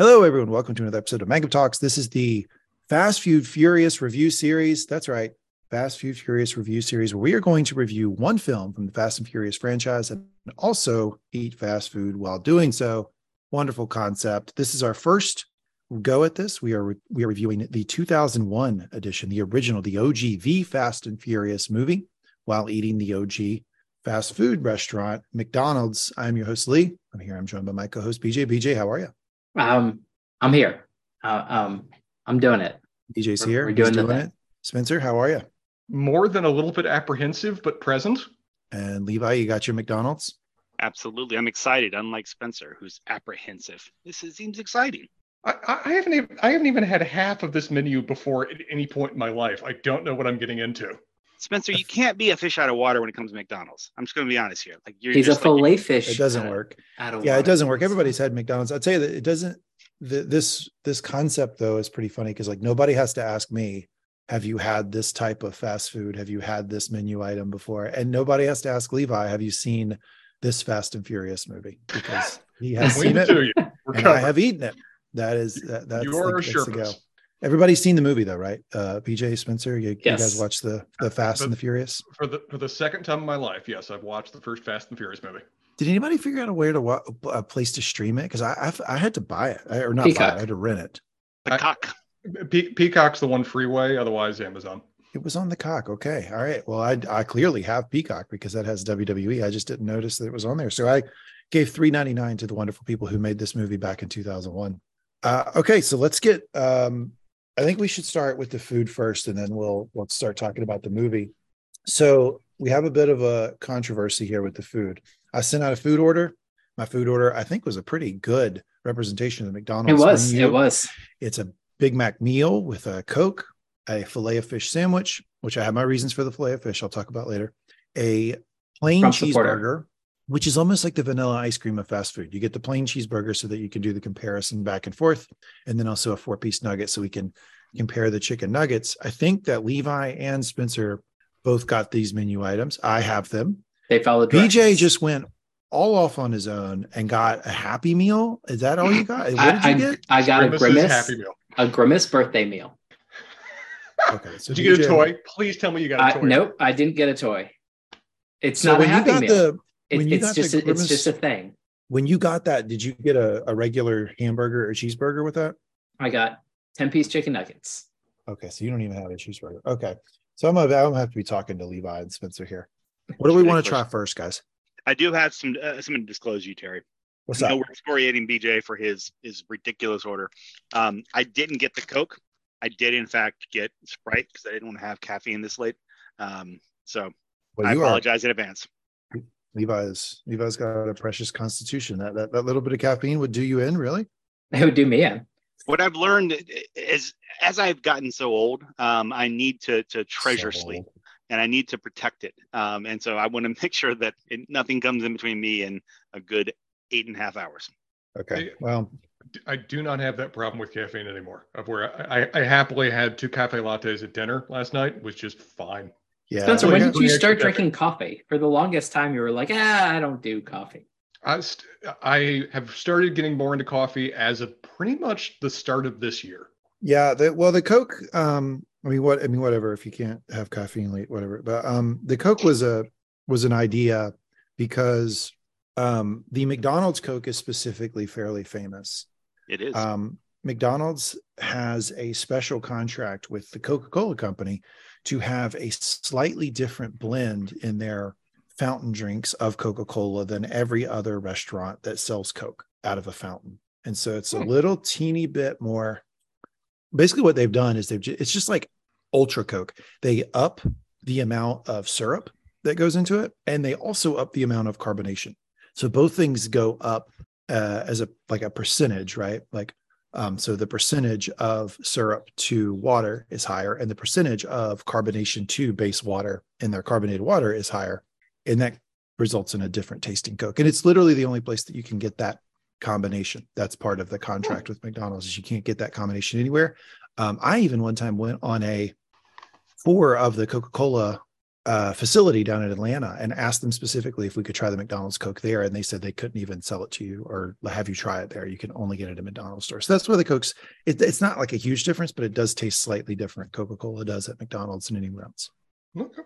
Hello, everyone. Welcome to another episode of Mangum Talks. This is the Fast Food Furious review series. That's right, Fast Food Furious review series, where we are going to review one film from the Fast and Furious franchise and also eat fast food while doing so. Wonderful concept. This is our first go at this. We are we are reviewing the 2001 edition, the original, the OG, the Fast and Furious movie, while eating the OG fast food restaurant, McDonald's. I'm your host Lee. I'm here. I'm joined by my co-host BJ. BJ, how are you? Um, I'm here. Uh, um, I'm doing it. BJ's We're- here. we're He's doing doing it. Spencer, how are you? more than a little bit apprehensive, but present. And Levi, you got your McDonald's? Absolutely. I'm excited, unlike Spencer, who's apprehensive. This is, seems exciting. I, I I haven't even I haven't even had half of this menu before at any point in my life. I don't know what I'm getting into. Spencer, you can't be a fish out of water when it comes to McDonald's. I'm just going to be honest here. Like you're He's a just like- fillet fish. It doesn't out of- work. out of Yeah, it doesn't work. Everybody's had McDonald's. I'd say that it doesn't. The, this this concept though is pretty funny because like nobody has to ask me, have you had this type of fast food? Have you had this menu item before? And nobody has to ask Levi, have you seen this Fast and Furious movie? Because he has We seen it, do you. We're and I have eaten it. That is that, that's You the are a place to go. Sherpas. Everybody's seen the movie though, right? Uh, BJ Spencer, you, you guys watched the the Fast and the Furious. For the for the second time in my life, yes, I've watched the first Fast and Furious movie. Did anybody figure out a way to wa- a place to stream it? Because I, I I had to buy it, I- or not buy it. I had to rent it. the I- cock. Pe- Peacock's the one freeway, otherwise Amazon. It was on the cock. Okay. All right. Well, I I clearly have Peacock because that has WWE. I just didn't notice that it was on there. So I gave three ninety nine to the wonderful people who made this movie back in two thousand one. Uh, okay, so let's get. Um, I think we should start with the food first, and then we'll we'll start talking about the movie. So we have a bit of a controversy here with the food. I sent out a food order. My food order, I think, was a pretty good representation of the McDonald's. It was. menu. It was. It's a Big Mac meal with a Coke, a filet of fish sandwich, which I have my reasons for the filet of fish I'll talk about later, a plain cheeseburger, which is almost like the vanilla ice cream of fast food. You get the plain cheeseburger so that you can do the comparison back and forth, and then also a four piece nugget so we can compare the chicken nuggets. I think that Levi and Spencer both got these menu items. I have them. They followed. BJ directions. just went all off on his own and got a happy meal. Is that all you got? What I, did you I, get? I got a grimace. Happy Meal. A grimace birthday meal. Okay, so Did you get a toy? Please tell me you got a I, toy. nope, I didn't get a toy. It's So not a when you happy got meal. the It- when you got the just a, it's just a thing. when you got that, did you get a, a regular hamburger or cheeseburger with that? I got ten piece chicken nuggets. Okay, so you don't even have a cheeseburger. Okay, so I'm gonna, I'm gonna have to be talking to Levi and Spencer here. What do we want to try first, guys? I do have some uh, something to disclose you, Terry. What's I know up? we're excoriating BJ for his his ridiculous order. Um, I didn't get the Coke. I did, in fact, get Sprite because I didn't want to have caffeine this late. Um, so Well, I you are apologize in advance. Levi's. Levi's got a precious constitution. That, that that little bit of caffeine would do you in, really? It would do me in. What I've learned is, as I've gotten so old, um, I need to to treasure So sleep. and I need to protect it. Um, and so I want to make sure that it, nothing comes in between me and a good eight and a half hours. Okay. Well, I do not have that problem with caffeine anymore. Of where I, I, I happily had two cafe lattes at dinner last night, was just fine. Yeah. Spencer, when did you start got drinking coffee? For the longest time, you were like, ah, I don't do coffee. I, st- I have started getting more into coffee as of pretty much the start of this year. Yeah, the, well, the Coke. Um, I mean, what? I mean, whatever. If you can't have caffeine late, whatever. But um, the Coke was a was an idea because um, the McDonald's Coke is specifically fairly famous. It is. Um, McDonald's has a special contract with the Coca Cola Company to have a slightly different blend in their fountain drinks of Coca Cola than every other restaurant that sells Coke out of a fountain. And so it's a Hmm. little teeny bit more. Basically, what they've done is they've ju- it's just like Ultra Coke. They up the amount of syrup that goes into it, and they also up the amount of carbonation. So both things go up uh, as a like a percentage, right? Like, um, so the percentage of syrup to water is higher, and the percentage of carbonation to base water in their carbonated water is higher, and that results in a different tasting Coke. And it's literally the only place that you can get that combination. That's part of the contract with McDonald's is you can't get that combination anywhere. Um, I even one time went on a four of the Coca Cola uh, facility down in Atlanta and asked them specifically if we could try the McDonald's Coke there, and they said they couldn't even sell it to you or have you try it there. You can only get it at McDonald's store. So that's why the Cokes. It, it's not like a huge difference, but it does taste slightly different. Coca Cola does at McDonald's and anywhere else. Okay.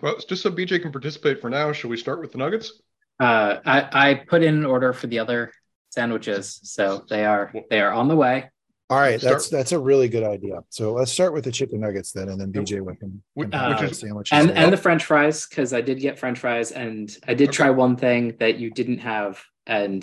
Well, it's just so BJ can participate for now, should we start with the nuggets? Uh, I, I put in an order for the other sandwiches, so they are they are on the way. All right, Start- that's that's a really good idea. So let's start with the chicken nuggets then, and then Yep. BJ with them. Which- which uh, is- sandwiches. And and the. French fries because I did get French fries and I did Okay. try one thing that you didn't have and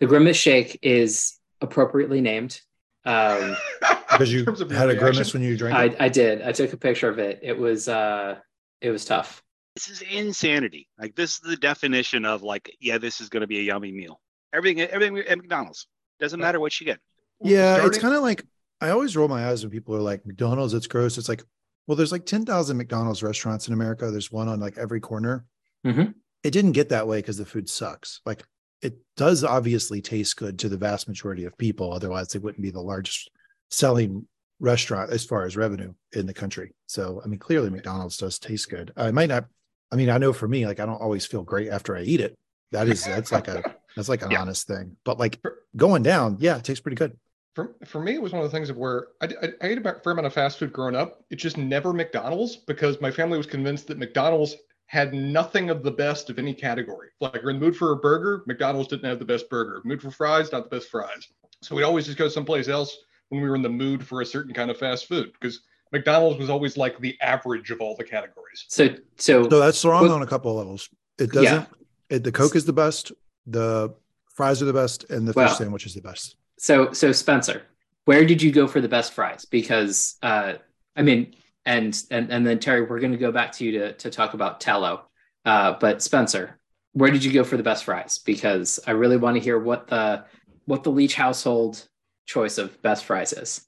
the grimace shake is appropriately named. Um, because you In terms had a reaction, grimace when you drank I it. I did. I took a picture of it. It was uh it was tough. This is insanity. Like this is the definition of like, yeah, this is going to be a yummy meal. Everything, everything at McDonald's doesn't matter what you get. Yeah, it's kind of like I always roll my eyes when people are like McDonald's. It's gross. It's like, well, there's like ten thousand McDonald's restaurants in America. There's one on like every corner. Mhm. It didn't get that way because the food sucks. Like it does obviously taste good to the vast majority of people. Otherwise, they wouldn't be the largest selling restaurant as far as revenue in the country. So, I mean, clearly McDonald's does taste good. I might not. I mean, I know for me, like I don't always feel great after I eat it. That is that's like a that's like an Yeah. honest thing. But like going down, yeah, it tastes pretty good. For, for me, it was one of the things of where I, I, I ate a fair amount of fast food growing up. It's just never McDonald's because my family was convinced that McDonald's had nothing of the best of any category. Like you're in the mood for a burger, McDonald's didn't have the best burger. Mood for fries, not the best fries. So we'd always just go someplace else when we were in the mood for a certain kind of fast food because McDonald's was always like the average of all the categories. So so So that's wrong Well- on a couple of levels. It doesn't. It, the Coke is the best. The fries are the best, and the fish Well- sandwich is the best. So so Spencer, where did you go for the best fries? Because uh I mean and and and then Terry, we're gonna go back to you to to talk about tallow. Uh but Spencer, where did you go for the best fries? Because I really want to hear what the what the Leach household choice of best fries is.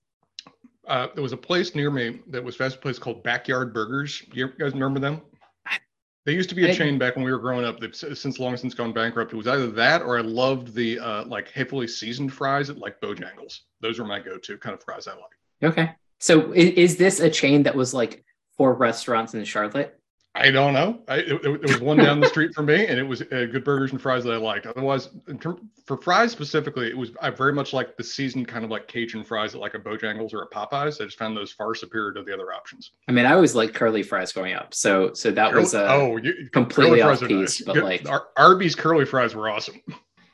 Uh, there was a place near me that was fast place called Backyard Burgers. You guys remember them? They used to be a chain back when we were growing up. They've since long since gone bankrupt. It was either that or I loved the uh, like heavily seasoned fries at like Bojangles. Those were my go-to kind of fries I like. Okay. So is, is this a chain that was like for restaurants in Charlotte? I don't know. I, it, it- was one down the street from me, and it was uh, good burgers and fries that I liked. Otherwise, in term, for fries specifically, it was I very much like the seasoned kind of like Cajun fries at like a Bojangles or a Popeyes. I just found those far superior to the other options. I mean, I always liked curly fries growing up. So so that was uh oh, you, completely curly off fries are piece, but Good- like- Ar- Arby's curly fries were awesome.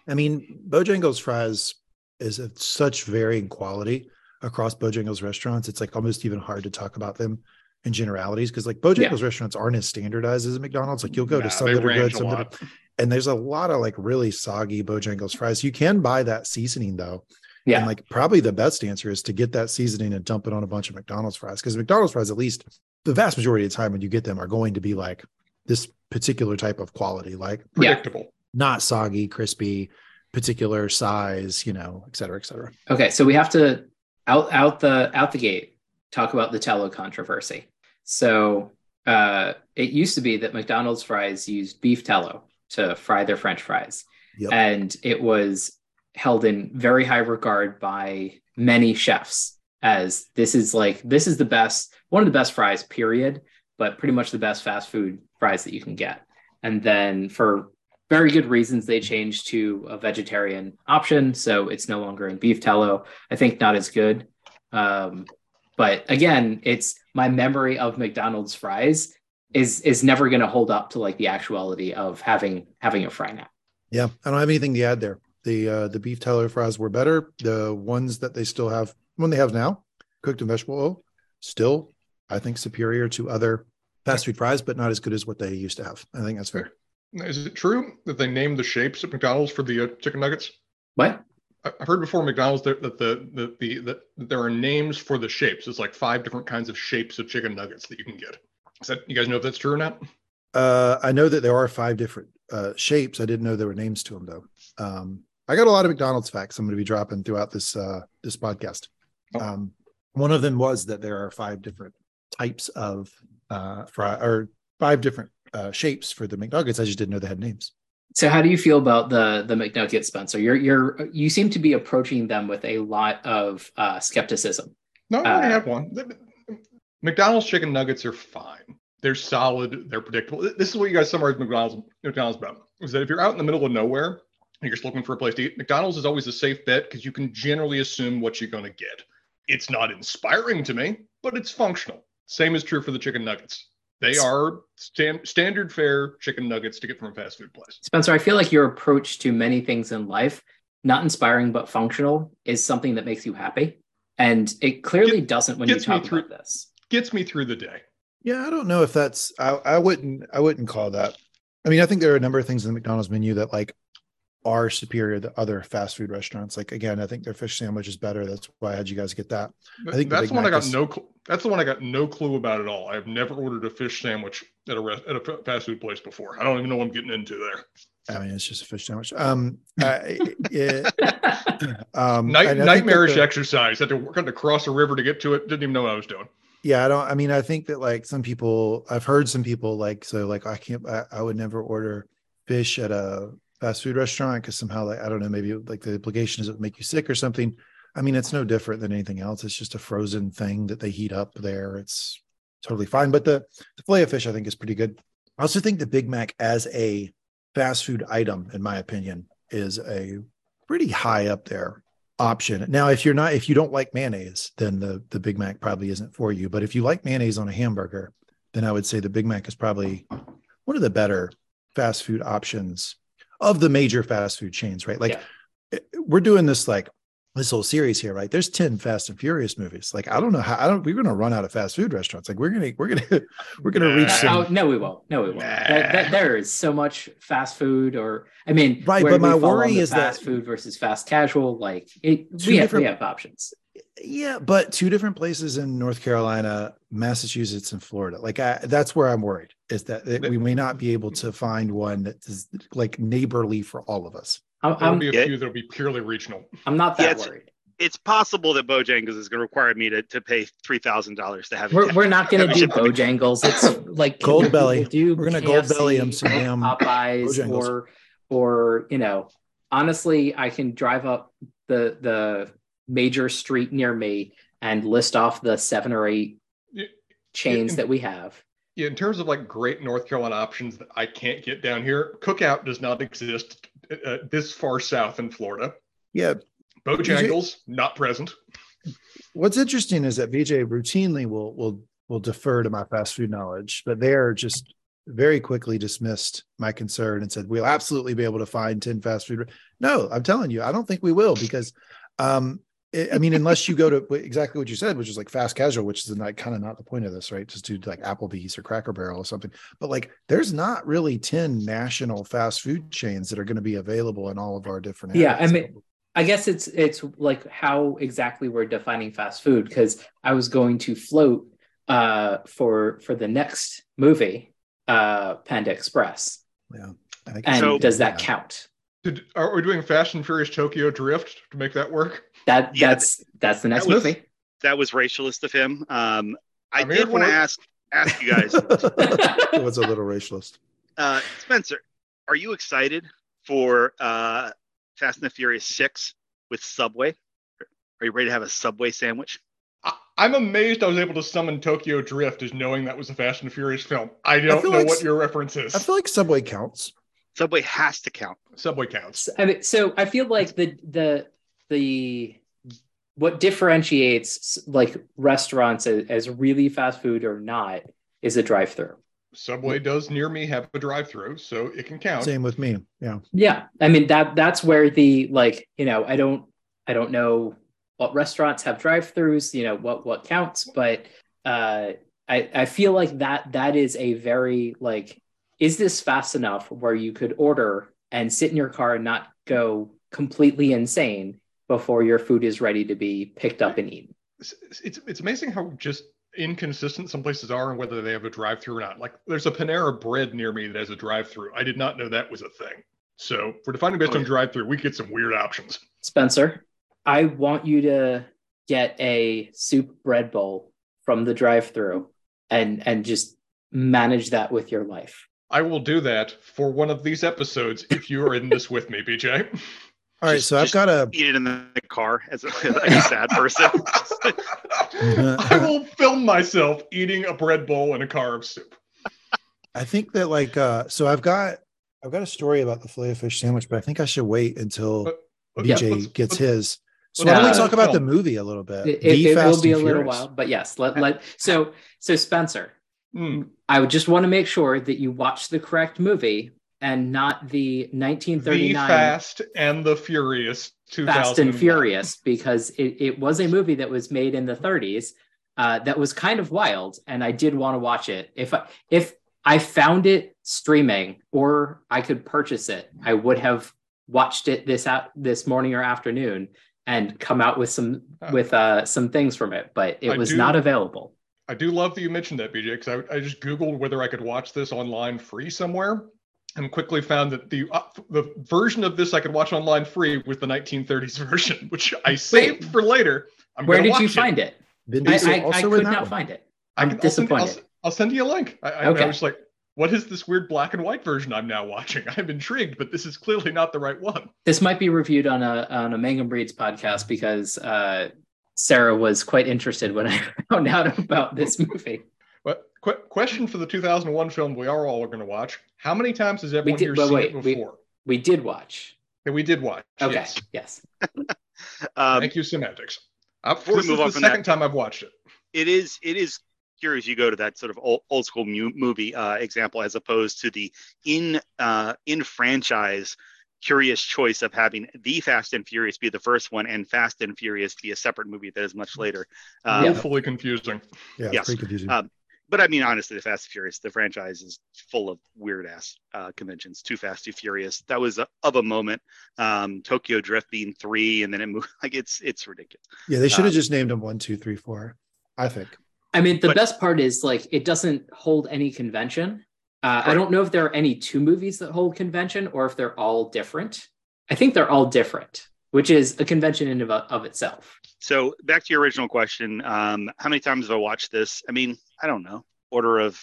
I mean, Bojangles fries is of such varying quality across Bojangles restaurants. It's like almost even hard to talk about them in generalities because like Bojangles restaurants aren't as standardized as McDonald's. Like you'll go Nah, to some they that are good, some that are, lot. and there's a lot of like really soggy Bojangles fries. You can buy that seasoning though. yeah. And like probably the best answer is to get that seasoning and dump it on a bunch of McDonald's fries. Because McDonald's fries, at least the vast majority of the time when you get them, are going to be like this particular type of quality, like Yeah. Predictable. not soggy, crispy, particular size, you know, et cetera, et cetera. Okay, so we have to out out the out the gate talk about the tallow controversy. So uh, it used to be that McDonald's fries used beef tallow to fry their French fries, Yep. and it was held in very high regard by many chefs as this is like this is the best one of the best fries period but pretty much the best fast food fries that you can get. And then for very good reasons they changed to a vegetarian option. So it's no longer in beef tallow. I think not as good. Um, but again it's my memory of mcdonald's fries is is never going to hold up to like the actuality of having having a fry now Yeah, I don't have anything to add there. The uh, the beef tallow fries were better. The ones that they still have, one they have now, cooked in vegetable oil, still I think superior to other fast food fries, but not as good as what they used to have. I think that's fair. Is it true that they named the shapes at McDonald's for the uh, chicken nuggets? what I- I've heard before McDonald's that that the the, the that there are names for the shapes. It's like five different kinds of shapes of chicken nuggets that you can get. Is that you guys know if that's true or not? Uh, I know that there are five different uh, shapes. I didn't know there were names to them though. Um, I got a lot of McDonald's facts I'm going to be dropping throughout this uh, this podcast. Oh. Um, one of them was that there are five different types of uh, fry or five different uh, shapes for the McNuggets. I just didn't know they had names. So how do you feel about the the McNugget, Spencer? You're you're you seem to be approaching them with a lot of uh, skepticism. No, I Uh, have one. McDonald's chicken nuggets are fine. They're solid. They're predictable. This is what you guys summarize McDonald's McDonald's about is that if you're out in the middle of nowhere and you're just looking for a place to eat, McDonald's is always a safe bet because you can generally assume what you're going to get. It's not inspiring to me, but it's functional. Same is true for the chicken nuggets. They are stan- standard fare chicken nuggets to get from a fast food place. Spencer, I feel like your approach to many things in life, not inspiring but functional, is something that makes you happy. And it clearly Get- doesn't when you talk through- about this. Gets me through the day. Yeah, I don't know if that's I, I wouldn't I wouldn't call that. I mean, I think there are a number of things in the McDonald's menu that like are superior to other fast food restaurants. Like again, I think their fish sandwich is better. That's why I had you guys get that. I think that's the one I got is- no. Cl- that's the one I got no clue about at all. I've never ordered a fish sandwich at a rest, at a fast food place before. I don't even know what I'm getting into there. I mean, it's just a fish sandwich. Um, I, it, um, Night, and I nightmarish the- exercise. Had to work had to cross a river to get to it. Didn't even know what I was doing. yeah i don't i mean i think that like some people i've heard some people like so like i can't i, I would never order fish at a fast food restaurant because somehow like i don't know maybe like the implication is it would make you sick or something i mean it's no different than anything else it's just a frozen thing that they heat up there it's totally fine but the the fillet of fish i think is pretty good i also think the big mac as a fast food item in my opinion is a pretty high up there option. Now, if you're not, if you don't like mayonnaise, then the the Big Mac probably isn't for you. But if you like mayonnaise on a hamburger, then I would say the Big Mac is probably one of the better fast food options of the major fast food chains, right? Like it- eh, we're doing this like this whole series here, right? There's 10 Fast and Furious movies. Like I don't know how I don't we're gonna run out of fast food restaurants. Like we're gonna we're gonna we're gonna reach some oh no, we won't. No, we won't. That- that- there is so much fast food, or I mean, Right, where but my we fall on worry is that- fast food versus fast casual. Like it, we have, we have options. Yeah, but two different places in North Carolina, Massachusetts, and Florida. Like I, that's where I'm worried is that, that we may not be able to find one that is like neighborly for all of us. I'm, There'll I'm, be a Yeah. few that'll be purely regional. I'm not Yeah, that it's- worried. It's possible that Bojangles is going to require me to, to pay three thousand dollars to have it. We're, we're not going to do Shit. Bojangles. It's like Gold we'll belly. Do We're gonna gold KFC belly 'em some or damn Popeyes Bojangles. or or you know. Honestly, I can drive up the the major street near me and list off the seven or eight Yeah, chains yeah. that we have. Yeah, in terms of like great North Carolina options that I can't get down here, Cookout does not exist uh, this far south in Florida. Yeah. Bojangles not present. What's interesting is that BJ routinely will will will defer to my fast food knowledge, but they're just very quickly dismissed my concern and said we'll absolutely be able to find 10 fast food. No, I'm telling you, I don't think we will because um it- I mean, unless you go to exactly what you said, which is like fast casual, which is like kind of not the point of this, right? Just do like Applebee's or Cracker Barrel or something. But like, there's not really 10 national fast food chains that are going to be available in all of our different Yeah, I mean, I guess it's it's like how exactly we're defining fast food because I was going to float uh for for the next movie uh Panda Express yeah. I think and So- does that yeah. count? Did, are we doing Fast and Furious Tokyo Drift to make that work? That Yeah, that's that's the next that was- movie. That was racialist of him. Um, I I'm did want to ask ask you guys, it was a little racialist. uh, Spencer, are you excited for uh, Fast and the Furious Six with Subway? Are you ready to have a Subway sandwich? I, I'm amazed I was able to summon Tokyo Drift as knowing that was a Fast and Furious film. I don't feel know like what your reference is. I feel like Subway counts. Subway has to count. Subway counts. So, I mean, so I feel like the the the what differentiates like restaurants as, as really fast food or not is a drive-through. Subway does near me have a drive-through, so it can count. Same with me. Yeah. Yeah, I mean that that's where the like you know I don't I don't know what restaurants have drive-throughs you know what what counts but uh I I feel like that that is a very like is this fast enough where you could order and sit in your car and not go completely insane before your food is ready to be picked up and eaten. It's, it's it's amazing how just inconsistent some places are and whether they have a drive-through or not. Like there's a Panera Bread near me that has a drive-through. I did not know that was a thing. So we're defining based Oh, on drive-through, we get some weird options. Spencer, I want you to get a soup bread bowl from the drive-through and and just manage that with your life. I will do that for one of these episodes if you are in this with me, BJ. All right. Just- so I've just got a. Eat it in the car as a, like a sad person. I will film myself eating a bread bowl and a car of soup. I think that like uh so I've got I've got a story about the filet of fish sandwich, but I think I should wait until But- but BJ let's- gets let's- his. So let's why don't we uh, talk about the movie a little bit? It, The it, will be a little Furious. while, but yes, let let so so Spencer, Mm, I would just want to make sure that you watch the correct movie and not the 1939 the Fast and the Furious. Fast and Furious because it, it was a movie that was made in the 30s uh, that was kind of wild, and I did want to watch it. If I, if I found it streaming or I could purchase it, I would have watched it this out this morning or afternoon and come out with some Uh, with uh, some things from it, but it I was do- not available. I do love that you mentioned that, BJ, because I, I just Googled whether I could watch this online free somewhere and quickly found that the uh, the version of this I could watch online free was the 1930s version, which I saved for later. I'm Where gonna did you watch find it? Vin I, Diesel I, I also could in that not one. find it. I I'm can, I'll send, I'll, disappointed. s- I'll send you a link. I, I, Okay. I was like, what is this weird black and white version I'm now watching? I'm intrigued, but this is clearly not the right one. This might be reviewed on a on a Mangum Breeds podcast because uh, Sarah was quite interested when I found out about this movie. But qu- question for the 2001 film we are all going to watch: How many times has everyone did- here seen wait, it before? We did watch. that we did watch. Okay. Yes. Yes. Um, Thank you, semantics. Uh, Before we move is on the from second that- time I've watched it. it is it is curious you go to that sort of old, old school mu- movie uh, example as opposed to the in uh, in franchise curious choice of having the Fast and Furious be the first one and Fast and Furious be a separate movie that is much later. Um, Yeah. Woefully confusing. Yeah, Yes. pretty confusing. Uh, But I mean, honestly, the Fast and Furious, the franchise is full of weird ass uh, conventions. Too Fast, Too Furious. That was a, of a moment. Um, Tokyo Drift being three, and then it moved. Like it's it's ridiculous. yeah, they should have um, just named them one, two, three, four. I think. I mean, the But- best part is like it doesn't hold any convention. Uh, I don't know if there are any two movies that hold convention or if they're all different. I think they're all different, which is a convention in of, of itself. So back to your original question, um, how many times have I watched this? I mean, I don't know, order of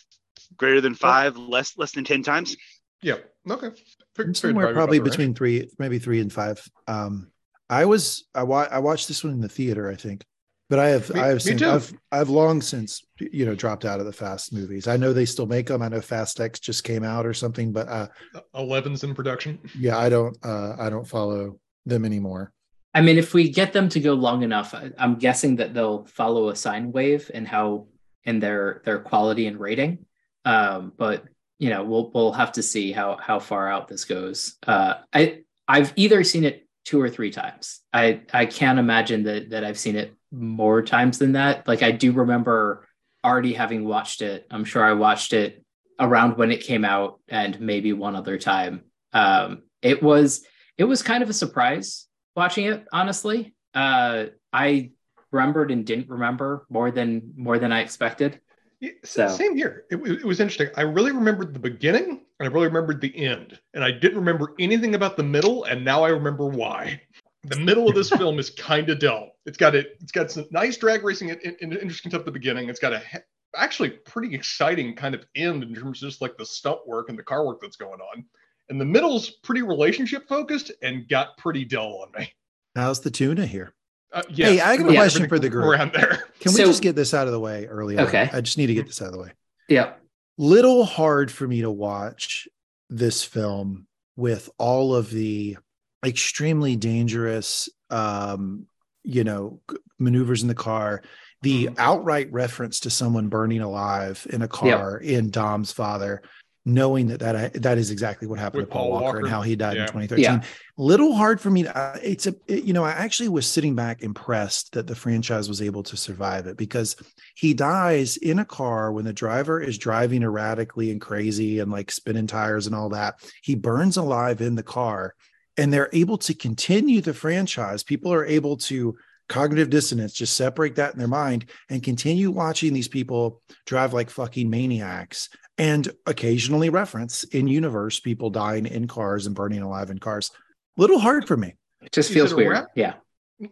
greater than five, less less than ten times. Yeah. Okay. Fig- figured somewhere about probably the range. between three, maybe three and five. Um, I was I, wa- I watched this one in the theater, I think, but I have Me- I have me seen too. I've I've long since you know dropped out of the Fast movies. I know they still make them. I know Fast X just came out or something, but uh, 11's in production. yeah, I don't uh, I don't follow them anymore. I mean, if we get them to go long enough, I- I'm guessing that they'll follow a sine wave and how in their their quality and rating. Um, but you know, we'll we'll have to see how how far out this goes. Uh, I I've either seen it two or three times. I I can't imagine that that I've seen it more times than that. Like I do remember already having watched it. I'm sure I watched it around when it came out and maybe one other time. Um, it was it was kind of a surprise watching it honestly uh i remembered and didn't remember more than more than i expected Yeah, So- Same here. It, it was interesting. I really remembered the beginning and I really remembered the end. And I didn't remember anything about the middle. And now I remember why. The middle of this film is kind of dull. It's got it. It's got some nice drag racing and, and and interesting stuff at the beginning. It's got a actually pretty exciting kind of end in terms of just like the stunt work and the car work that's going on. And the middle's pretty relationship focused and got pretty dull on me. How's the tuna here? Uh, yeah, Hey, I got a pretty much question for the group. around there. Can we just get this out of the way early? on? Okay. I just need to get this out of the way. yeah little hard for me to watch this film with all of the extremely dangerous um you know maneuvers in the car the Mhm. outright reference to someone burning alive in a car in dom's father knowing that that that is exactly what happened With to paul, Paul walker, Walker. and how he died Yeah. in 2013 Yeah. little hard for me to, uh, it's a it- you know i actually was sitting back impressed that the franchise was able to survive it because he dies in a car when the driver is driving erratically and crazy and like spinning tires and all that he burns alive in the car and they're able to continue the franchise people are able to cognitive dissonance just separate that in their mind and continue watching these people drive like fucking maniacs and occasionally reference in universe people dying in cars and burning alive in cars little hard for me it just Is feels it weird wrap? yeah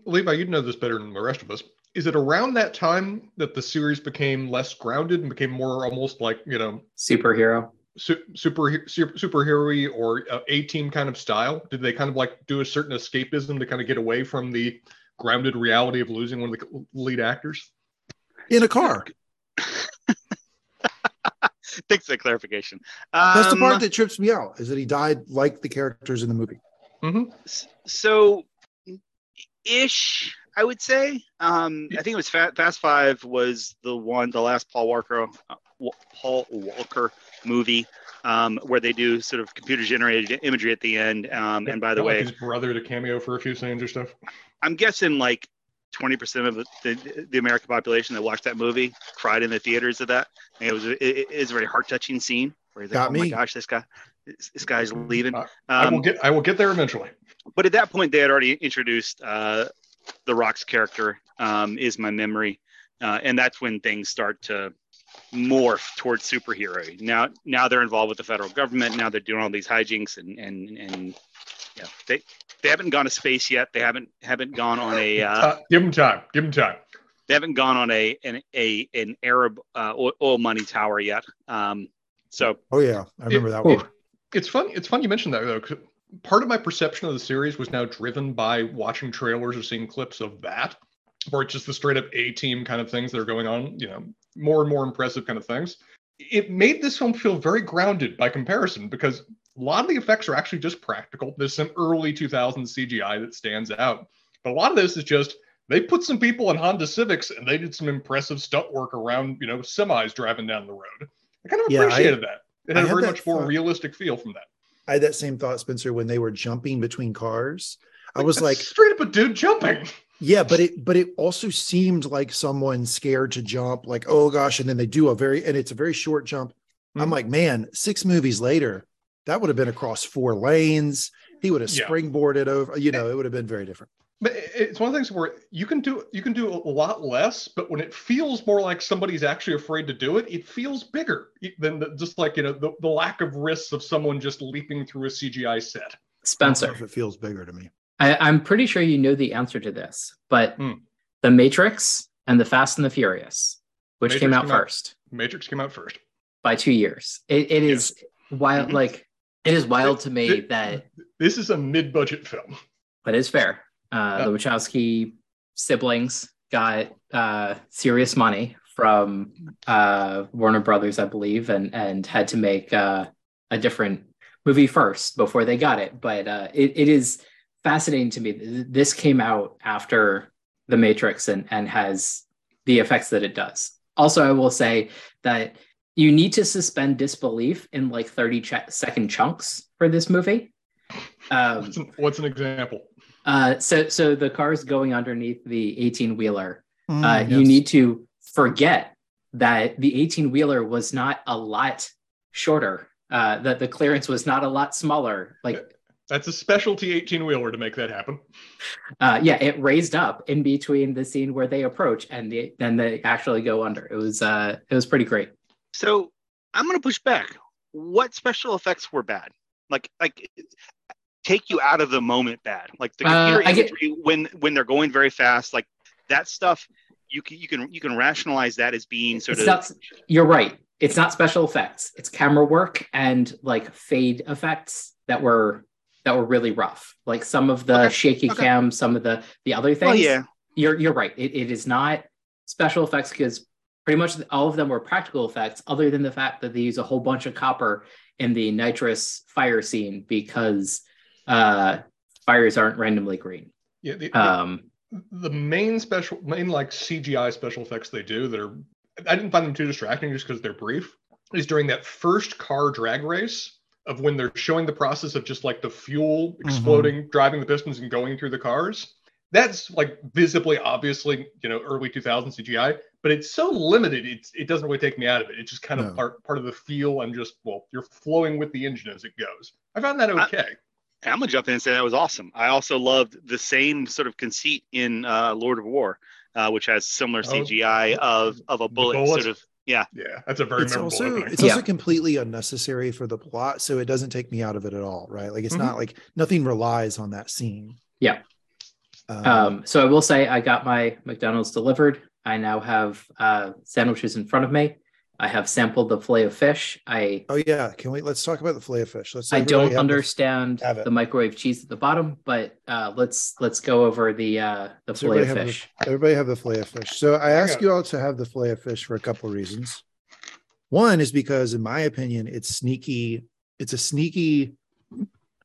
Levi, you'd know this better than the rest of us. Is it around that time that the series became less grounded and became more almost like you know superhero su- super super superhero or uh, A team kind of style? Did they kind of like do a certain escapism to kind of get away from the grounded reality of losing one of the lead actors? in a car Thanks for the clarification. That's the Um, part that trips me out is that he died like the characters in the movie. s- so ish i would say um i think it was fast five was the one the last paul walker uh, paul walker movie um where they do sort of computer generated imagery at the end um and by the like way his brother to cameo for a few scenes or stuff. i'm guessing like 20% of the, the, the american population that watched that movie cried in the theaters of that. And it was it, it is a very heart-touching scene where he's like Got oh my gosh this guy this, this guy's leaving. Uh, I will um, get I will get there eventually. but at that point they had already introduced uh, the rock's character um, is my memory uh, and that's when things start to morph towards superhero. Now now they're involved with the federal government. Now they're doing all these hijinks and and and yeah they they haven't gone to space yet they haven't haven't gone on a uh, Uh, give them time. Give them time. they haven't gone on a an a an arab uh, oil- oil money tower yet um, so Oh yeah, I remember that It- one. It's fun. It's fun you mentioned that though. 'cause Part of my perception of the series was now driven by watching trailers or seeing clips of that, where it's just the straight up A team kind of things that are going on. You know, more and more impressive kind of things. It made this film feel very grounded by comparison because a lot of the effects are actually just practical. There's some early 2000s CGI that stands out, but a lot of this is just they put some people in Honda Civics and they did some impressive stunt work around, you know, semis driving down the road. I kind of Yeah, I- appreciated that. It I had a very much more thought- realistic feel from that. I had that same thought, Spencer, when they were jumping between cars. I was like, straight up a dude jumping. yeah, but it but it also seemed like someone scared to jump, like, oh gosh, and then they do a very and it's a very short jump. I'm Mhm. like, man, six movies later, that would have been across four lanes. He would have Yeah. springboarded over, you know, it would have been very different. But it's one of the things where you can do you can do a lot less, but when it feels more like somebody's actually afraid to do it, it feels bigger than the, just like you know the, the lack of risks of someone just leaping through a CGI set. I don't know Spencer, if it feels bigger to me. I, I'm pretty sure you know the answer to this, but Hmm. The Matrix and The Fast and the Furious, which Matrix came out came out- first Matrix came out first. by two years. It, it is wild, Mhm. like it is wild to me Th- that, This is a mid-budget film. but it's fair. Uh, The Wachowski siblings got uh, serious money from uh, Warner Brothers, I believe, and and had to make uh, a different movie first before they got it. But uh, it, it is fascinating to me. This came out after The Matrix and and has the effects that it does. Also, I will say that you need to suspend disbelief in like 30 ch- second chunks for this movie. Um, What's an, what's an example? uh, so, so the cars going underneath the 18 wheeler Mm, uh, you need to forget that the 18 wheeler was not a lot shorter uh, that the clearance was not a lot smaller like That's a specialty 18 wheeler to make that happen. uh, yeah it raised up in between the scene where they approach and the, then they actually go under it was uh it was pretty great So I'm going to push back. What special effects were bad? Like, like take you out of the moment bad. Like the Uh, computer get- imagery when when they're going very fast, like that stuff. You can you can you can rationalize that as being sort it's of not you're right it's not special effects it's camera work and like fade effects that were that were really rough like some of the Okay, shaky okay. cam some of the the other things well, yeah. you're you're right. It, it is not special effects because pretty much all of them were practical effects, other than the fact that they use a whole bunch of copper in the nitrous fire scene because uh, fires aren't randomly green. Yeah, the, Um, the main special main like CGI special effects they do that are I didn't find them too distracting just because they're brief is during that first car drag race of when they're showing the process of just like the fuel exploding, driving the pistons and going through the cars. That's like visibly, obviously, you know, early 2000 CGI, but it's so limited. It's it doesn't really take me out of it. It's just kind of No. part part of the feel and just well, you're flowing with the engine as it goes. I found that okay. I'm gonna jump in and say that was awesome. I also loved the same sort of conceit in uh, Lord of War, uh, which has similar Oh, CGI of of a bullet bullet? sort of yeah. yeah, that's a very it's memorable also opening. it's Yeah. also completely unnecessary for the plot, so it doesn't take me out of it at all, right? Like it's Mhm. not like nothing relies on that scene. Yeah. Um, um, so I will say I got my McDonald's delivered. I now have uh, sandwiches in front of me. I have sampled the fillet of fish. I oh yeah, can we let's talk about the fillet of fish? Let's. I don't the- understand have the microwave cheese at the bottom, but uh, let's let's go over the uh, the fillet of fish. The, everybody have the fillet of fish. So I ask you all to have the fillet of fish for a couple of reasons. One is because, in my opinion, it's sneaky. It's a sneaky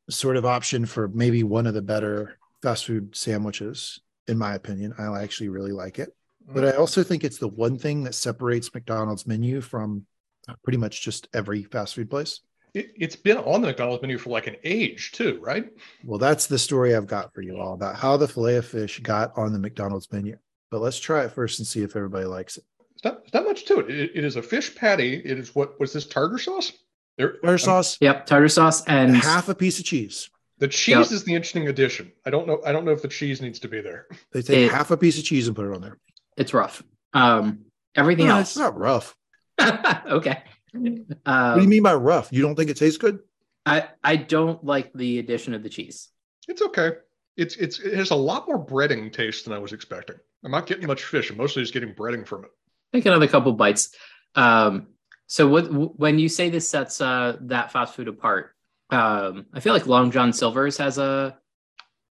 sort of option for maybe one of the better fast food sandwiches. In my opinion, I actually really like it. But I also think it's the one thing that separates McDonald's menu from uh, pretty much just every fast food place. It, it's been on the McDonald's menu for like an age too, right? Well, that's the story I've got for you all about how the filet of fish got on the McDonald's menu. But let's try it first and see if everybody likes it. It's not, it's not much to it. it. It is a fish patty. It is what was this tartar sauce? There, Tartar um, sauce, Yep, tartar sauce and half a piece of cheese. The cheese Yep. is the interesting addition. I don't know. I don't know if the cheese needs to be there. They take It- half a piece of cheese and put it on there. It's rough. Um, everything No, else. it's not rough. okay. what do you Um, mean by rough? You don't think it tastes good? I I don't like the addition of the cheese. It's okay. It's it's it has a lot more breading taste than I was expecting. I'm not getting much fish. I'm mostly just getting breading from it. Take another couple bites. Um, so what when you say this sets uh, that fast food apart? Um, I feel like Long John Silver's has a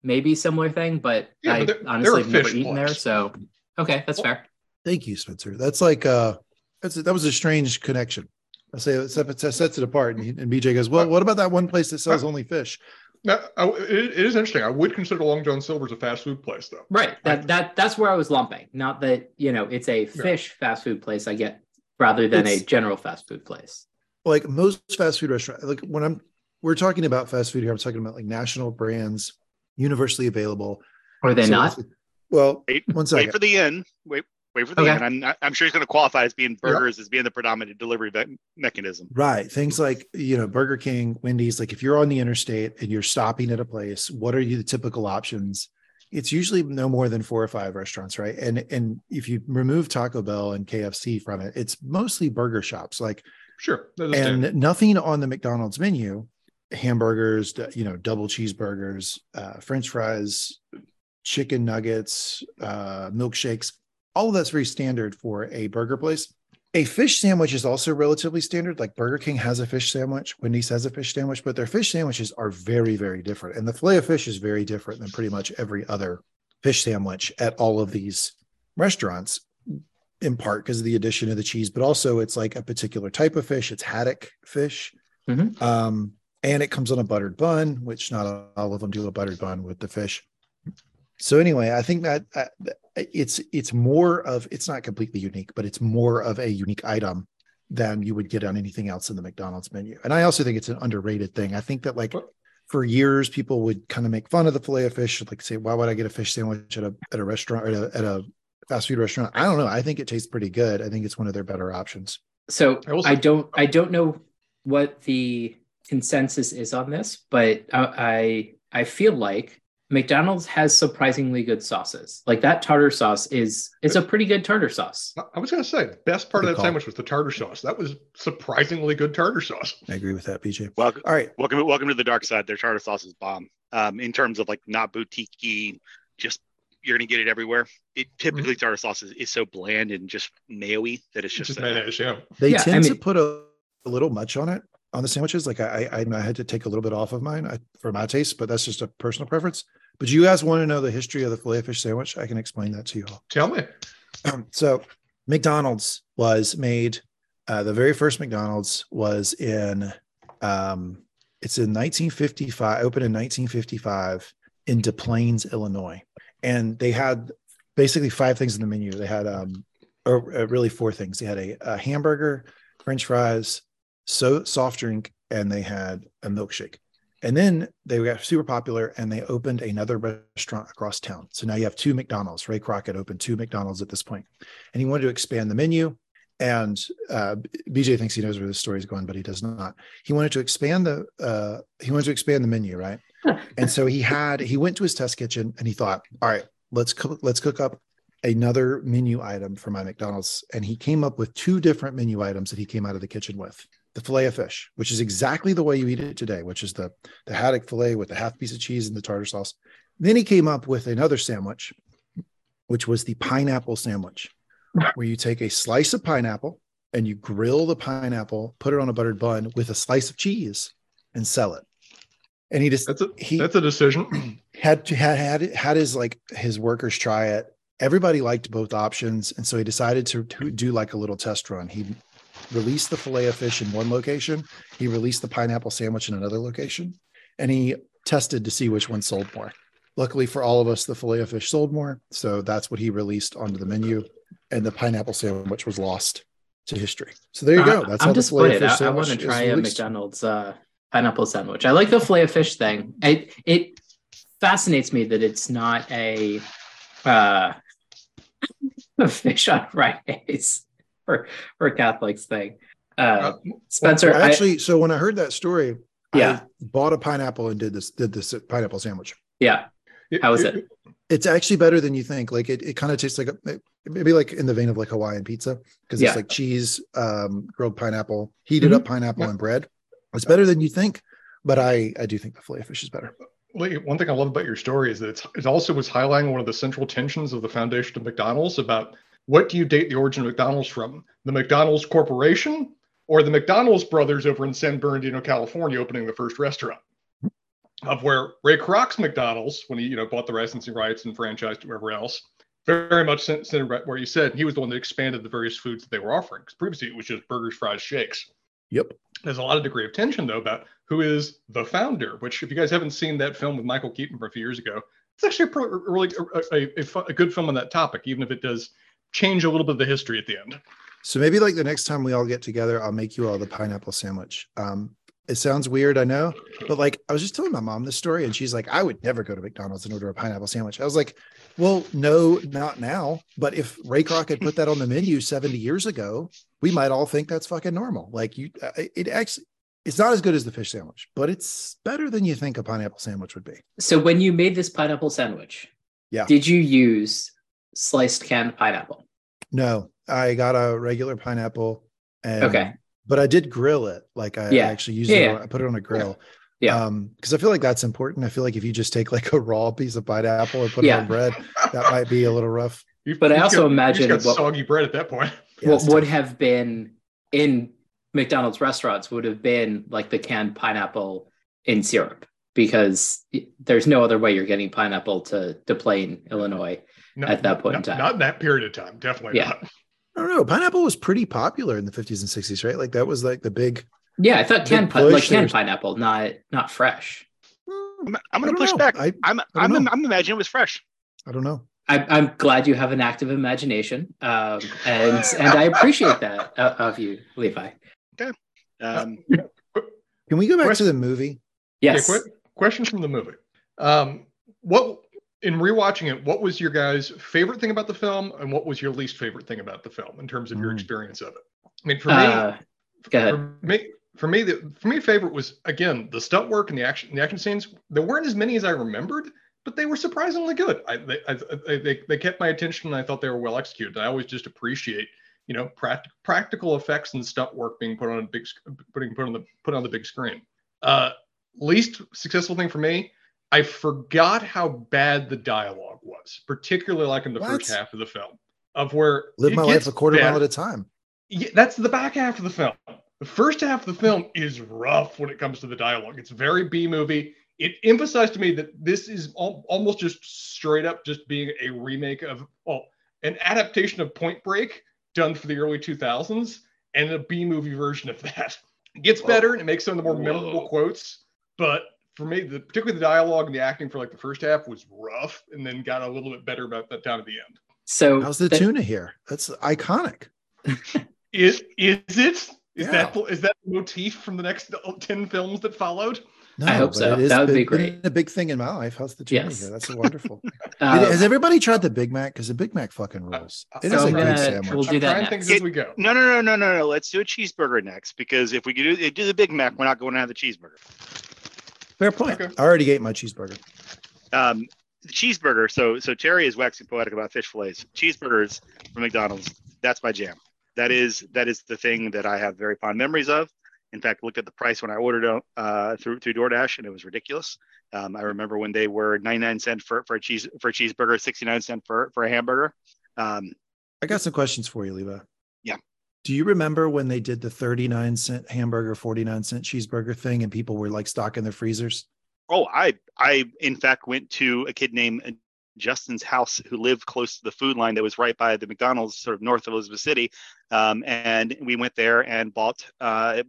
maybe similar thing, but Yeah, I but they're- they're honestly a have never fish eaten there. So okay, that's fair. Thank you, Spencer. That's like uh that's that was a strange connection. I say it sets it sets it apart, and, he- and BJ goes, "Well, what about that one place that sells only fish?" Now, I, it, it is interesting. I would consider Long John Silver's a fast food place, though. Right. That that that's where I was lumping. Not that you know it's a fish fast food place. I get rather than a general fast food place. Like most fast food restaurants, like when I'm we're talking about fast food here, I'm talking about like national brands, universally available. Are they So not? It's- Well, Wait, one wait for the end. Wait, wait for the Okay. end. I'm not, I'm sure he's going to qualify as being burgers as being the predominant delivery ve- mechanism. Right. Things like, you know, Burger King, Wendy's, like if you're on the interstate and you're stopping at a place, what are you the typical options? It's usually no more than four or five restaurants, right? And and if you remove Taco Bell and KFC from it, it's mostly burger shops. Like Sure. And stand. nothing on the McDonald's menu, hamburgers, you know, double cheeseburgers, uh, French fries, chicken nuggets, uh, milkshakes, all of that's very standard for a burger place. A fish sandwich is also relatively standard. Like Burger King has a fish sandwich, Wendy's has a fish sandwich, but their fish sandwiches are very, very different. And the filet of fish is very different than pretty much every other fish sandwich at all of these restaurants in part because of the addition of the cheese, but also it's like a particular type of fish. It's haddock fish. Mhm. Um, and it comes on a buttered bun, which not all of them do a buttered bun with the fish. So anyway, I think that uh, it's it's more of it's not completely unique, but it's more of a unique item than you would get on anything else in the McDonald's menu. And I also think it's an underrated thing. I think that like for years people would kind of make fun of the fillet of fish, like say, why would I get a fish sandwich at a at a restaurant or at a, at a fast food restaurant? I don't know. I think it tastes pretty good. I think it's one of their better options. So I also- I don't I don't know what the consensus is on this, but I I, I feel like McDonald's has surprisingly good sauces. Like that tartar sauce is it's a pretty good tartar sauce. I- I was going to say, the best part of that call. sandwich was the tartar sauce. That was surprisingly good tartar sauce. I agree with that, BJ. Welcome, All right. welcome, welcome to the dark side. Their tartar sauce is bomb. Um, in terms of like not boutique just you're gonna get it everywhere. It typically Mm-hmm. tartar sauce is, is so bland and just mayo-y that it's Just, just, just mayonnaise, yeah. They Yeah, I tend to put a, a little much on it on the sandwiches. Like I, I, I had to take a little bit off of mine I, for my taste, but that's just a personal preference. But you guys want to know the history of the filet fish sandwich? I can explain that to you all. Tell me. Um, so McDonald's was made. Uh, the very first McDonald's was in. Um, it's in 1955. Opened in 1955 in Des Plaines, Illinois, and they had basically five things in the menu. They had um, or uh, really four things. They had a, a hamburger, French fries, so soft drink, and they had a milkshake. And then they got super popular and they opened another restaurant across town. So now you have two McDonald's. Ray Crockett opened two McDonald's at this point. And he wanted to expand the menu. And uh, BJ thinks he knows where the story is going, but he does not. He wanted to expand the uh, he wanted to expand the menu, right? and so he had he went to his test kitchen and he thought, all right, let's cook let's cook up another menu item for my McDonald's. And he came up with two different menu items that he came out of the kitchen with. The filet of fish, which is exactly the way you eat it today, which is the the haddock filet with the half piece of cheese and the tartar sauce. Then he came up with another sandwich, which was the pineapple sandwich, where you take a slice of pineapple and you grill the pineapple, put it on a buttered bun with a slice of cheese, and sell it. And he just That's a he that's a decision. had to had had had his like his workers try it. Everybody liked both options, and so he decided to, to do like a little test run. He released the fillet of fish in one location, he released the pineapple sandwich in another location, and he tested to see which one sold more. Luckily for all of us, the fillet of fish sold more, so that's what he released onto the menu, and the pineapple sandwich was lost to history. So there you go. That's I'm how the fillet of fish I, I want to try a. McDonald's uh, pineapple sandwich. I like the fillet of fish thing. It it fascinates me that it's not a uh, a fish on Fridays for for Catholics thing. Uh, Uh, Spencer, Well, I- actually, so when I heard that story, Yeah. I bought a pineapple and did this did this pineapple sandwich. yeah, how was it? It's actually better than you think. Like it, it kind of tastes like a maybe like in the vein of like Hawaiian pizza because Yeah. it's like cheese, um, grilled pineapple, heated up pineapple Yeah. and bread. It's better than you think, but I I do think the fillet fish is better. One thing I love about your story is that it's, it also was highlighting one of the central tensions of the foundation of McDonald's about what do you date the origin of McDonald's from? The McDonald's Corporation or the McDonald's brothers over in San Bernardino, California, opening the first restaurant? Of where Ray Kroc's McDonald's, when he you know bought the licensing rights and franchised wherever else, very much centered right where you said he was the one that expanded the various foods that they were offering. Because previously it was just burgers, fries, shakes Yep. there's a lot of degree of tension though about who is the founder which if you guys haven't seen that film with michael keaton from a few years ago it's actually a, really a, a, a, a good film on that topic even if it does change a little bit of the history at the end So maybe like the next time we all get together, I'll make you all the pineapple sandwich. Um, it sounds weird, I know, but like I was just telling my mom this story, and she's like, "I would never go to McDonald's and order a pineapple sandwich." I was like, "Well, no, not now. But if Ray Kroc had put that on the menu 70 years ago, we might all think that's fucking normal. Like you, it actually, it's not as good as the fish sandwich, but it's better than you think a pineapple sandwich would be. so when you made this pineapple sandwich, Yeah. did you use sliced canned pineapple? No, I got a regular pineapple. And, Okay. but I did grill it. Like I Yeah. actually used Yeah, it. yeah. I put it on a grill. Yeah. Um, because I feel like that's important. I feel like if you just take like a raw piece of pineapple and put Yeah. it on bread, that might be a little rough. You've- But I you've also got- imagine got what- soggy bread at that point what would tough. have been in McDonald's restaurants would have been like the canned pineapple in syrup because there's no other way you're getting pineapple to to Plain, Illinois. No, At that point not, in not, time. not in that period of time definitely Yeah. not I don't know. Pineapple was pretty popular in the 50s and 60s, right? Like that was like the big. Yeah, I thought Big canned pi- like canned pineapple, not not fresh. I'm, I'm going to push know. back. I, I'm I I'm, know. I'm imagining it was fresh. I don't know. I, I'm glad you have an active imagination, um, and and I appreciate that uh, of you, Levi. Um, Can we go back to the movie? Yes. Okay, que- question from the movie. Um, what in rewatching it, what was your guys' favorite thing about the film, and what was your least favorite thing about the film in terms of your Mm. experience of it? I mean, for me, Uh, go ahead. for me, for me, the for me, favorite was again the stunt work and the action, the action scenes. There weren't as many as I remembered, but they were surprisingly good. I, they, I- they, they kept my attention, and I thought they were well executed. I always just appreciate, you know, pract- practical effects and stunt work being put on a big, putting put on the put on the big screen. Uh, least successful thing for me, I forgot how bad the dialogue was, particularly like in the What? first half of the film, of where Live my life a quarter better. mile at a time. Yeah, that's the back half of the film. The first half of the film is rough when it comes to the dialogue. It's very B movie. It emphasized to me that this is al- almost just straight up just being a remake of, well, an adaptation of Point Break done for the early 2000s and a B movie version of that. It gets better and it makes some of the more memorable quotes, but for me, the, particularly the dialogue and the acting for like the first half was rough and then got a little bit better about that time at the end. So How's the that- tuna here? That's iconic. Is is it? Is Yeah. that is that the motif from the next ten films that followed? No, I hope so. That would be great. been A big thing in my life. How's the tuna Yes. here? That's wonderful. uh, Has everybody tried the Big Mac? Because the Big Mac fucking rules. It is so a I'm good gonna- sandwich. we'll do I'm that trying next. things as we go. no, no, no, no, no, no. Let's do a cheeseburger next because if we do, do the Big Mac, we're not going to have the cheeseburger. Fair point. Okay. I already ate my cheeseburger. Um, the cheeseburger. So, so Terry is waxing poetic about fish fillets. Cheeseburgers from McDonald's. That's my jam. That is that is the thing that I have very fond memories of. In fact, looked at the price when I ordered uh, through through DoorDash, and it was ridiculous. Um, I remember when they were 99 cent for, for a cheese for a cheeseburger, 69 cent for for a hamburger. Um, I got some questions for you, Levi. Do you remember when they did the 39 cent hamburger, 49 cent cheeseburger thing and people were like stocking their freezers? oh, I I in fact went to a kid named Justin's house, who lived close to the Food Lion that was right by the McDonald's, sort of north of Elizabeth City. Um, and we went there and bought uh,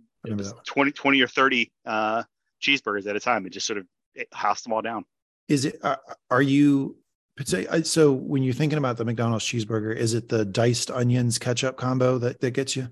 20, 20 or 30 uh, cheeseburgers at a time and just sort of housed them all down. Is it, uh, are you, so when you're thinking about the McDonald's cheeseburger, is it the diced onions ketchup combo that, that gets you?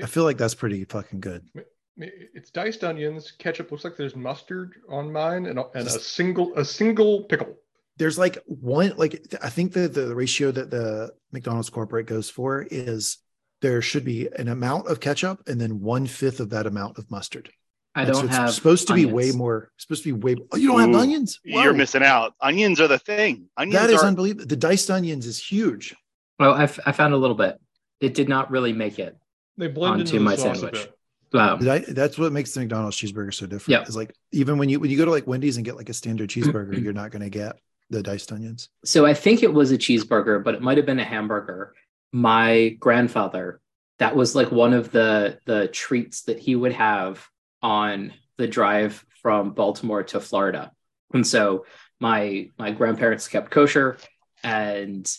I feel like that's pretty fucking good. It's diced onions, ketchup. Looks like there's mustard on mine, and, and a single a single pickle there's like one like i think the the ratio that the mcdonald's corporate goes for is there should be an amount of ketchup and then one fifth of that amount of mustard i don't so have supposed to onions. be way more supposed to be way oh you don't Ooh, have onions Whoa. you're missing out onions are the thing onions that is are... unbelievable the diced onions is huge well I, f- I found a little bit it did not really make it they blend onto my sandwich Wow. that's what makes the McDonald's cheeseburger so different. Yeah. Is like even when you when you go to like Wendy's and get like a standard cheeseburger, you're not going to get the diced onions? So I think it was a cheeseburger, but it might have been a hamburger. My grandfather, that was like one of the the treats that he would have on the drive from Baltimore to Florida. And so my my grandparents kept kosher and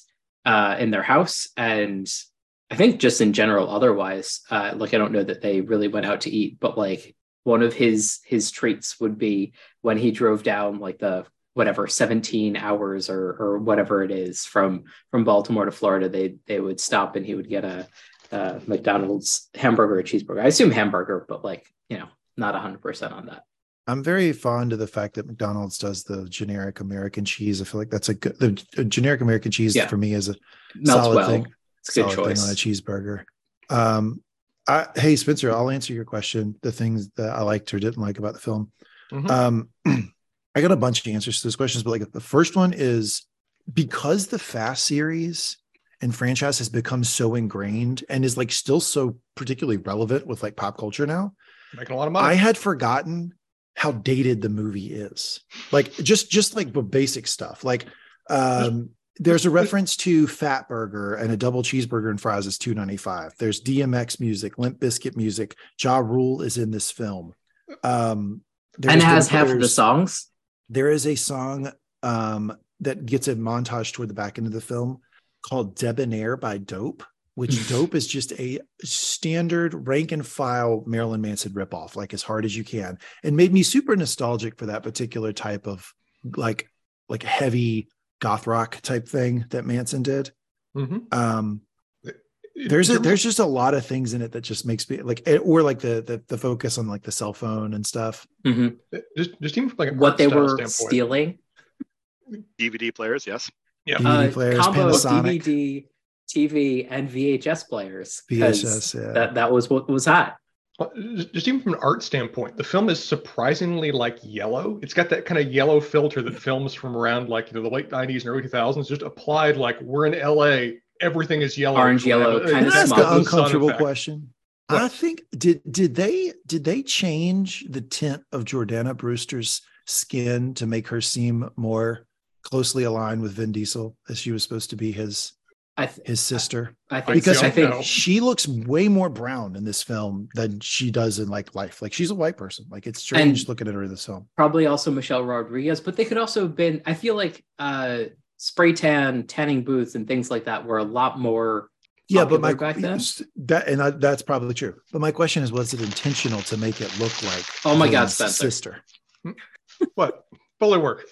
uh, in their house and I think just in general otherwise uh, like I don't know that they really went out to eat but like one of his his treats would be when he drove down like the whatever 17 hours or or whatever it is from from Baltimore to Florida they they would stop and he would get a, a McDonald's hamburger or cheeseburger I assume hamburger but like you know not 100% on that I'm very fond of the fact that McDonald's does the generic American cheese I feel like that's a good the generic American cheese yeah. for me is a Melts solid well. thing it's a good choice on a cheeseburger um I, hey Spencer I'll answer your question the things that I liked or didn't like about the film mm-hmm. um I got a bunch of answers to those questions, but like the first one is because the Fast series and franchise has become so ingrained and is like still so particularly relevant with like pop culture now. Making a lot of money. I had forgotten how dated the movie is. Like just just like basic stuff. Like um there's a reference to Fatburger and a double cheeseburger and fries is 295. There's DMX music, Limp Bizkit music. Ja Rule is in this film. Um and has half of the songs there is a song um, that gets a montage toward the back end of the film called Debonair by Dope, which Dope is just a standard rank and file Marilyn Manson ripoff, like as hard as you can, and made me super nostalgic for that particular type of like like heavy goth rock type thing that Manson did. Mm-hmm. Um, there's a, there's just a lot of things in it that just makes me like or like the the, the focus on like the cell phone and stuff mm-hmm. just just even like what they were standpoint. stealing dvd players yes yeah dvd uh, players combo Panasonic. dvd tv and vhs players vhs yeah. that that was what was hot uh, just even from an art standpoint, the film is surprisingly like yellow. It's got that kind of yellow filter that films from around like you know the late '90s and early 2000s just applied like we're in LA everything is yellow, orange, yellow, kind of That's an uncomfortable question. What? I think did did they did they change the tint of Jordana Brewster's skin to make her seem more closely aligned with Vin Diesel as she was supposed to be his th- his sister? I, I think because so. I think she looks way more brown in this film than she does in like life. Like she's a white person. Like it's strange and looking at her in this film. Probably also Michelle Rodriguez, but they could also have been. I feel like uh spray tan tanning booths and things like that were a lot more yeah but my back then. that and I, that's probably true but my question is was it intentional to make it look like oh my god Spencer. sister what fully work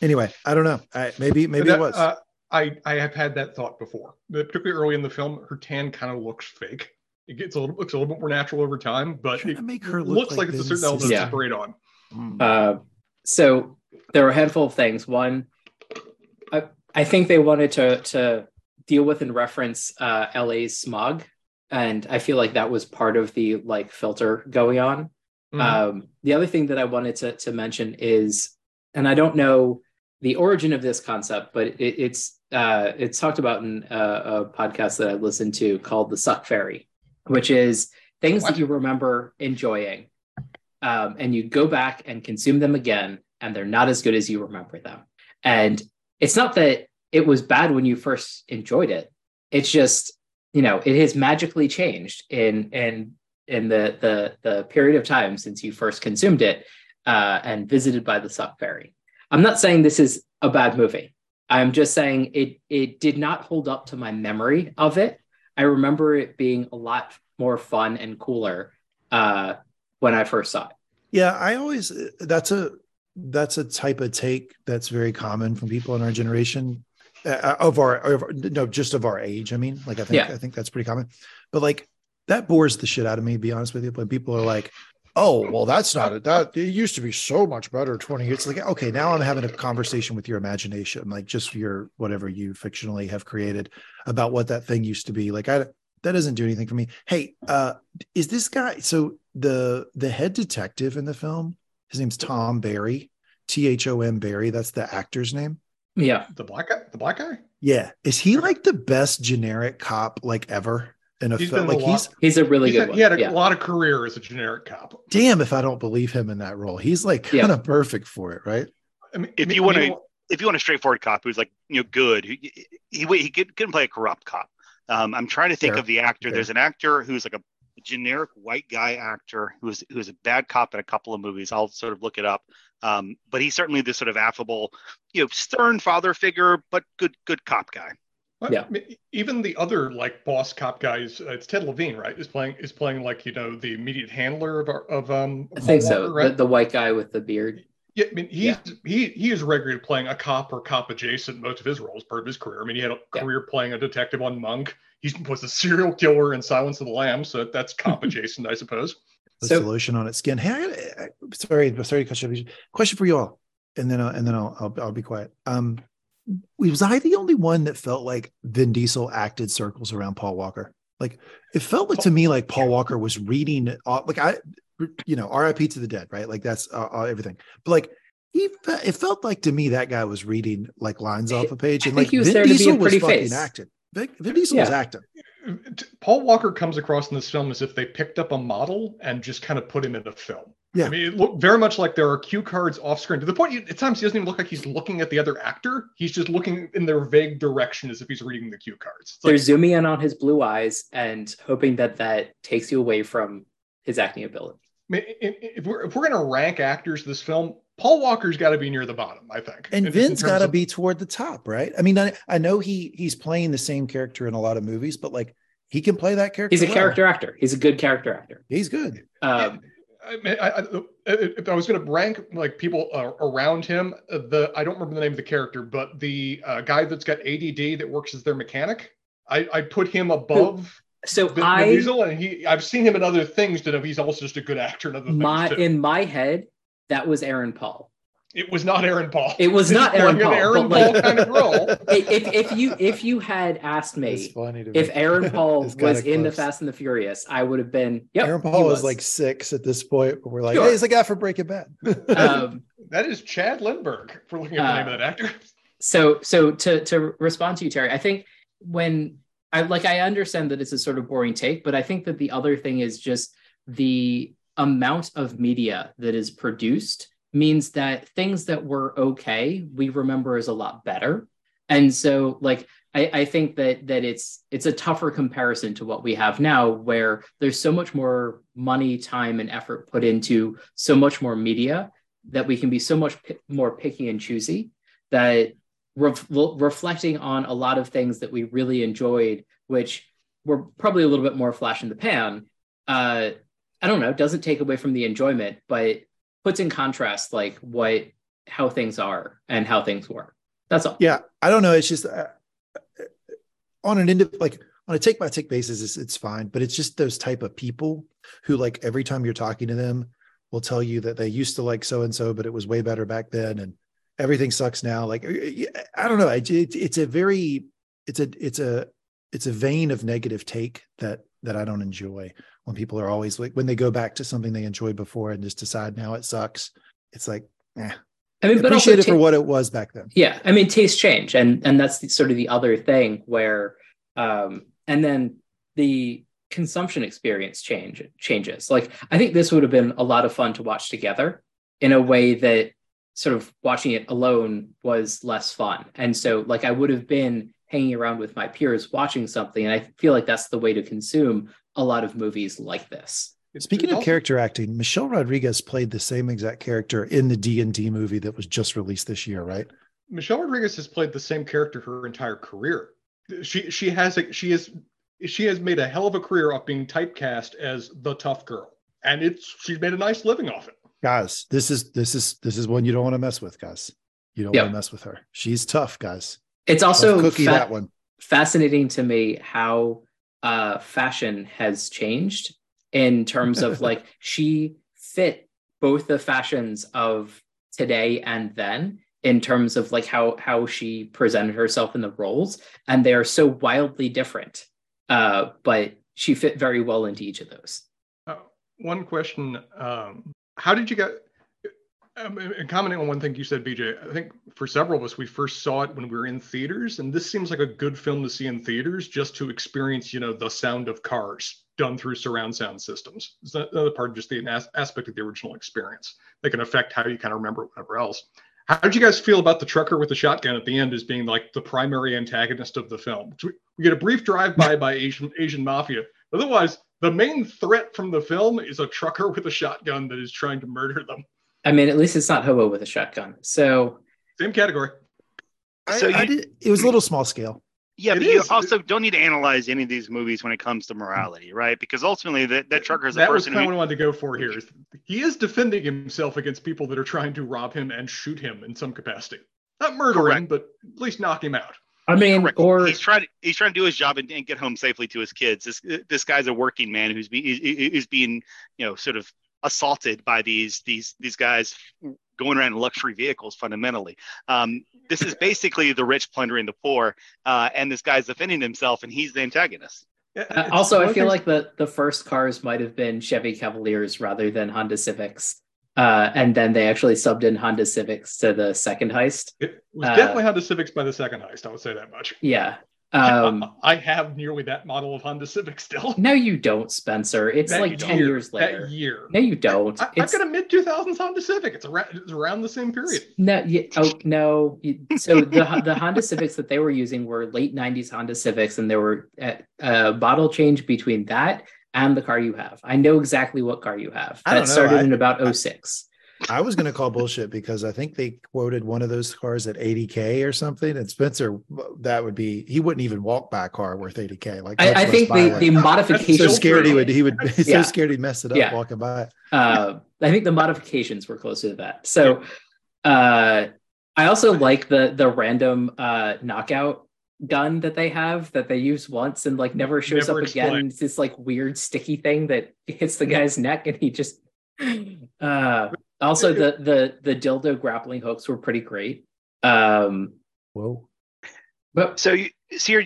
anyway i don't know I, maybe maybe that, it was uh, i i have had that thought before particularly early in the film her tan kind of looks fake it gets a little looks a little bit more natural over time but it make her look looks like, like it's a certain element yeah. to sprayed on uh, so there were a handful of things one I, I think they wanted to to deal with and reference uh, LA's smog, and I feel like that was part of the like filter going on. Mm-hmm. Um, the other thing that I wanted to to mention is, and I don't know the origin of this concept, but it, it's uh, it's talked about in a, a, podcast that I listened to called the Suck Fairy, which is things what? that you remember enjoying, um, and you go back and consume them again, and they're not as good as you remember them. And it's not that it was bad when you first enjoyed it. It's just, you know, it has magically changed in in in the the the period of time since you first consumed it uh, and visited by the suck fairy. I'm not saying this is a bad movie. I'm just saying it it did not hold up to my memory of it. I remember it being a lot more fun and cooler uh, when I first saw it. Yeah, I always that's a that's a type of take that's very common from people in our generation uh, of our of, no just of our age. I mean, like I think Yeah. I think that's pretty common. But like that bores the shit out of me. Be honest with you, when people are like, "Oh, well, that's not it. That it used to be so much better twenty years." It's like, okay, now I'm having a conversation with your imagination, like just your whatever you fictionally have created about what that thing used to be. Like I that doesn't do anything for me. Hey, uh, is this guy so the the head detective in the film? His name's Thom Barry, T H O M Barry. That's the actor's name. Yeah. The black guy, the black guy. Yeah, is he like the best generic cop like ever in a He's film? been Like a he's lot- He's a really He's good had- one. he had a yeah. lot of career as a generic cop. damn if I don't believe him in that role. He's like kind of perfect for it, right? I mean, If you wanna- if you want a straightforward cop who's like you know good, he he, he could, couldn't play a corrupt cop. Um, I'm trying to think Fair. of the actor. Fair. There's an actor who's like a generic white guy actor who's who's a bad cop in a couple of movies. I'll sort of look it up. Um, but he's certainly this sort of affable, you know, stern father figure, but good good cop guy. Well, Yeah. I mean, even the other like boss cop guys, uh, it's Ted Levine, right? Is playing is playing like you know the immediate handler of of um. I think Paul so. Walker, right? The, the white guy with the beard. yeah, I mean he's he he is regularly playing a cop or cop adjacent most of his roles, part of his career. I mean he had a Yeah. career playing a detective on Monk. He was a serial killer in Silence of the Lambs, so that's cop adjacent, I suppose. Puts So- the lotion on its skin. Hey, I, I, sorry, sorry, to cut you question for you all, and then I'll, and then I'll, I'll I'll be quiet. Um, was I the only one that felt like Vin Diesel acted circles around Paul Walker? Like it felt like to me like Paul Walker was reading, uh, like I, you know, R.I.P. to the dead, right? Like that's uh, uh, everything. But like he, fe- it felt like to me that guy was reading like lines off a page, and like he was Vin there to be a Diesel was pretty fucking face. acting. Vin, Vin Diesel was acting. Paul Walker comes across in this film as if they picked up a model and just kind of put him in a film. Yeah. I mean, it looked very much like there are cue cards off screen to the point you, at times he doesn't even look like he's looking at the other actor. He's just looking in their vague direction as if he's reading the cue cards. It's They're like, zooming in on his blue eyes and hoping that that takes you away from his acting ability. I mean, i- i- if we're if we're gonna rank actors this film, Paul Walker's got to be near the bottom, I think. And In- in Vin's terms got to of- be toward the top, right? I mean, I, I know he he's playing the same character in a lot of movies, but like he can play that character. He's a well. character actor. He's a good character actor. He's good. Um, I, mean, I, I, if I was going to rank like people uh, around him, the I don't remember the name of the character, but the uh, guy that's got ADD that works as their mechanic, I, I put him above so Vin I Diesel, and he I've seen him in other things to know he's also just a good actor in other my things too. in my head that was Aaron Paul. It was not Aaron Paul. It was He's not Aaron Paul, Aaron but, like- kind of role. if, if you if you had asked me if me. Aaron Paul It's kinda was in the. Fast and the Furious, I would have been. Yep, Aaron Paul was is like six at this point. But we're like, Sure. hey, he's the guy for Breaking Bad. um, That is Chad Lindberg. for we're looking at the name Uh, of that actor. so so to to respond to you terry i think when i like i understand that it's a sort of boring take but i think that the other thing is just the amount of media that is produced means that things that were okay we remember as a lot better and so like I, I think that that it's it's a tougher comparison to what we have now where there's so much more money time and effort put into so much more media that we can be so much pi- more picky and choosy that ref- reflecting on a lot of things that we really enjoyed, which were probably a little bit more flash in the pan. Uh, I don't know, doesn't take away from the enjoyment, but puts in contrast like what how things are and how things were. That's all. yeah, I don't know. It's just uh, on an indi- like on a take by take basis, it's, it's fine. But it's just those type of people who like every time you're talking to them will tell you that they used to like so and so, but it was way better back then, and everything sucks now. Like I don't know. I, it, it's a very it's a it's a it's a vein of negative take that that I don't enjoy when people are always like when they go back to something they enjoyed before and just decide now it sucks. It's like, eh. I mean, but appreciate it for what it was back then. yeah i mean tastes change and and that's the, sort of the other thing where um and then the consumption experience change changes like i think this would have been a lot of fun to watch together in a way that sort of watching it alone was less fun and so like i would have been hanging around with my peers watching something and i feel like that's the way to consume a lot of movies like this Speaking of character acting, Michelle Rodriguez played the same exact character in the D and D movie that was just released this year, right? Michelle Rodriguez has played the same character her entire career. She she has a, she is she has made a hell of a career off being typecast as the tough girl, and it's she's made a nice living off it. Guys, this is this is this is one you don't want to mess with, guys. You don't Yeah. want to mess with her. She's tough, guys. It's Tough also cookie fa- that one. fascinating to me how uh, fashion has changed in terms of like she fit both the fashions of today and then in terms of like how how she presented herself in the roles and they are so wildly different uh but she fit very well into each of those Uh, one question: um, How did you get? Um, and commenting on one thing you said, BJ, I think for several of us, we first saw it when we were in theaters, and this seems like a good film to see in theaters just to experience, you know, the sound of cars done through surround sound systems. It's another part of just the as- aspect of the original experience that can affect how you kind of remember whatever else. How did you guys feel about the trucker with the shotgun at the end as being like the primary antagonist of the film? We get a brief drive-by by Asian Asian mafia. Otherwise, the main threat from the film is a trucker with a shotgun that is trying to murder them. I mean at least it's not hobo with a shotgun so Same category. So I you- did, it was a little small scale. Yeah, It but you also don't need to analyze any of these movies when it comes to morality, right? Because ultimately, that that trucker is a that was person kind of what I wanted to go for here. Is he is defending himself against people that are trying to rob him and shoot him in some capacity. Not murdering, Correct. but at least knock him out. i mean Correct. or he's trying to he's trying to do his job and, and get home safely to his kids. This this guy's a working man who's be, is being you know sort of assaulted by these these these guys going around in luxury vehicles fundamentally. Um, this is basically the rich plundering the poor, uh, and this guy's defending himself, and he's the antagonist. Uh, also, I feel like the the first cars might have been Chevy Cavaliers rather than Honda Civics, uh, and then they actually subbed in Honda Civics to the second heist. It was uh, definitely Honda Civics by the second heist. I would say that much. Yeah. Um, I have nearly that model of Honda Civic still. no, you don't, Spencer. It's That like ten year- years later. That year. No, you don't. I, it's got a mid 2000s Honda Civic. It's around, it's around the same period. no, you, oh no. So the the Honda Civics that they were using were late '90s Honda Civics, and there were a, a bottle change between that and the car you have. I know exactly what car you have. I That don't know. started I- in about 06. I was going to call bullshit because I think they quoted one of those cars at 80k or something. And Spencer, that would be he wouldn't even walk by a car worth 80k. Like I, I think the, one. the He's so scared he would he would he's Yeah. so scared he'd mess it up Yeah. walking by. uh, I think the modifications were closer to that. So uh, I also like the the random uh, knockout gun that they have that they use once and like never shows Never up again. It's this like weird sticky thing that hits the guy's neck and he just uh also the the the dildo grappling hooks were pretty great. Um Whoa. but So, you, so you're,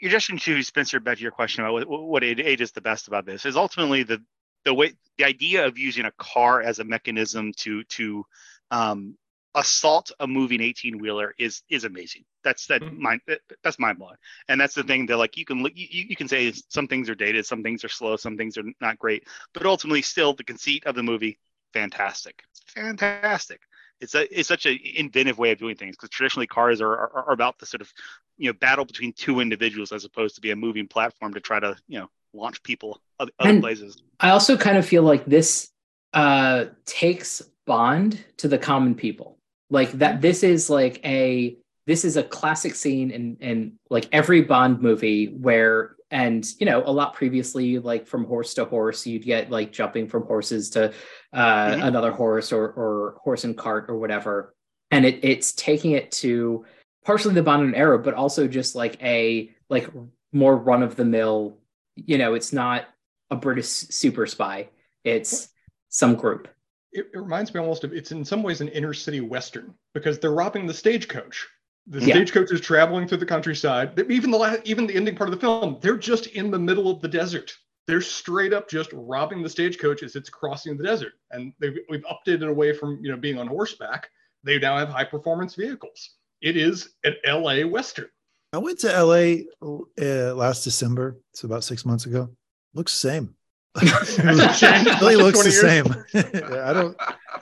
you're just to Spencer back to your question about what, what age age is the best about this is ultimately the the way the idea of using a car as a mechanism to to um, assault a moving 18 wheeler is is amazing. That's that Mhm. mind that- that's mind blowing. And that's the thing that like you can look you, you can say some things are dated, some things are slow, some things are not great, but ultimately still the conceit of the movie fantastic. Fantastic. It's a it's such an inventive way of doing things because traditionally cars are, are are about the sort of you know battle between two individuals as opposed to be a moving platform to try to you know launch people other, other places. I also kind of feel like this uh takes Bond to the common people. Like that this is like a this is a classic scene in in like every Bond movie where and you know a lot previously like from horse to horse you'd get like jumping from horses to uh Mhm. another horse or or horse and cart or whatever and it it's taking it to partially the Bond and arrow but also just like a like more run of the mill you know it's not a British super spy. It's some group. It, it reminds me almost of it's in some ways an inner city western because they're robbing the stagecoach. The Yeah. stagecoach is traveling through the countryside. Even the last, even the ending part of the film, they're just in the middle of the desert. They're straight up just robbing the stagecoach as it's crossing the desert, and they've, we've updated away from you know being on horseback. They now have high performance vehicles. It is an L.A. western. I went to LA uh, last December. It's about six months ago. Looks the same. Hasn't changed in really looks 20 the same. I don't.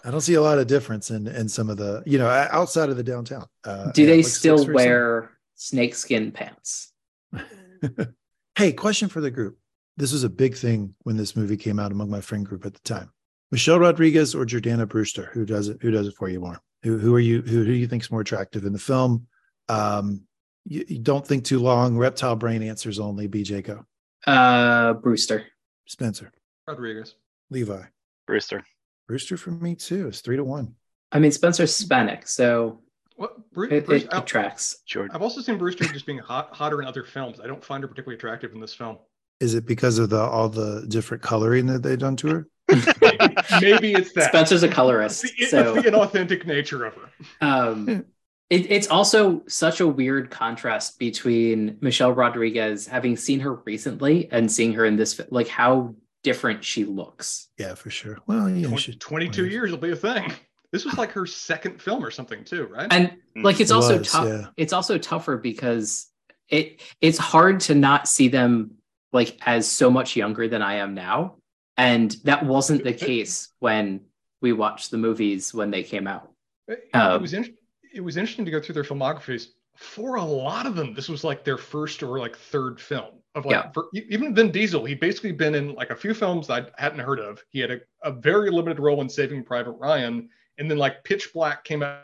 I don't see a lot of difference in in some of the you know outside of the downtown. Uh, Do yeah, they looks- still looks very similar. wear snakeskin pants? hey, question for the group. This was a big thing when this movie came out among my friend group at the time. Michelle Rodriguez or Jordana Brewster? Who does it? Who does it for you more? Who who are you? Who, who do you think's more attractive in the film? Um, you, you don't think too long. Reptile brain answers only. BJ go. Uh, Brewster. Spencer, Rodriguez. Levi, Brewster. Brewster for me too. It's three to one. I mean, Spencer's Hispanic, so What Bru- it, Bruce, it, I, it tracks. Jordan. I've also seen Brewster just being hot, hotter in other films. I don't find her particularly attractive in this film. Is it because of the all the different coloring that they've done to her? Maybe it's that. Spencer's a It's colorist, the, it's so the inauthentic nature of her. um, it, it's also such a weird contrast between Michelle Rodriguez having seen her recently and seeing her in this, like how different she looks. Yeah, for sure. Well, yeah, Twen- she, 22 years will be a thing. This was like her second film or something too, right? And like it's It also was, tough. yeah. It's also tougher because it it's hard to not see them like as so much younger than I am now, and that wasn't the case when we watched the movies when they came out. It, Um, it was in, it was interesting to go through their filmographies. For a lot of them, this was like their first or like third film. Of like Yeah. for, even Vin Diesel, he'd basically been in like a few films I hadn't heard of. He had a, a very limited role in Saving Private Ryan, and then like Pitch Black came out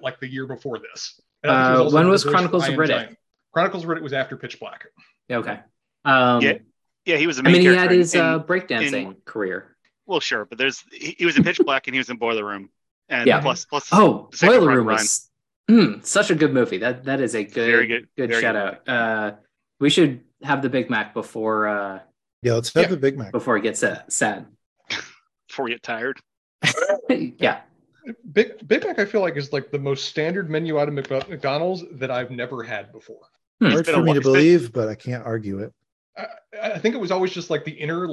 like the year before this. And I think he Uh, also when was Chronicles of Iron Riddick? Giant. Chronicles of Riddick was after Pitch Black. Okay. Um, Yeah, Yeah, he was a I main mean, he had his in- uh, breakdancing career. well, sure, but there's he, he was in Pitch Black and he was in Boiler Room, and Yeah. plus plus Oh, the second Boiler Room was mm, such a good movie. That that is a good, Very good- good very shout good out. Uh, we should have the Big Mac before uh, yeah. Let's have Yeah. the Big Mac. before it gets uh, sad. before we get tired. yeah, Big Big Mac, I feel like is like the most standard menu item at McDonald's that I've never had before. Hmm. Hard for me while- to believe, but I can't argue it. I, I think it was always just like the inner,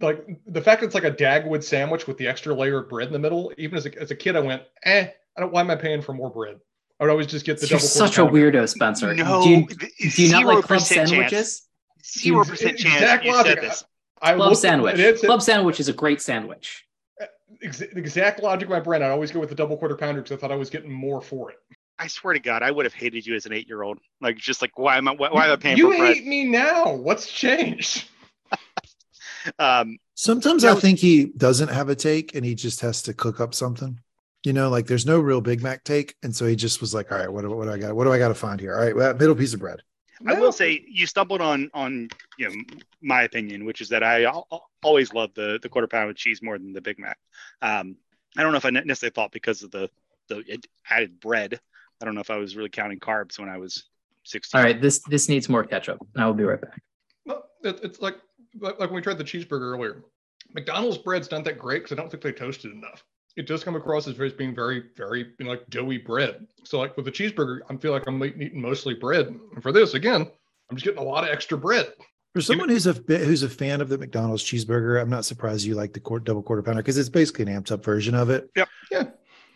like the fact that it's like a Dagwood sandwich with the extra layer of bread in the middle. Even as a, as a kid, I went, eh, I don't. Why am I paying for more bread? I would always just get the you're double. such a quarter weirdo, Spencer. No, do you, th- do you not like club chance. sandwiches? Zero percent chance exact you logic. said this. I Club looked- sandwich. it is- Club sandwich is a great sandwich. ex- exact logic of my brain. I'd always go with the double quarter pounder because I thought I was getting more for it. I swear to God, I would have hated you as an eight-year-old. Like, just like, why am I? Why, why am I paying you for bread? hate me now. What's changed? Um, Sometimes Yeah, I we- think he doesn't have a take and he just has to cook up something. You know, like there's no real Big Mac take, and so he just was like, "All right, what, do- what do I got? What do I got to find here? All right, well, middle piece of bread." I No. will say you stumbled on on you know my opinion, which is that I al- al- always love the the quarter pound with cheese more than the Big Mac. Um, I don't know if I necessarily thought because of the the added bread. I don't know if I was really counting carbs when I was 16. All right, this this needs more ketchup. I will be right back. No, it, it's like, like like when we tried the cheeseburger earlier. McDonald's bread's not that great because I don't think they toasted enough. It does come across as being very, very you know, like doughy bread. So like with the cheeseburger, I feel like I'm eating mostly bread. And for this, again, I'm just getting a lot of extra bread. For someone who's a bit, who's a fan of the McDonald's cheeseburger, I'm not surprised you like the quart, double quarter pounder because it's basically an amped up version of it. Yep. Yeah.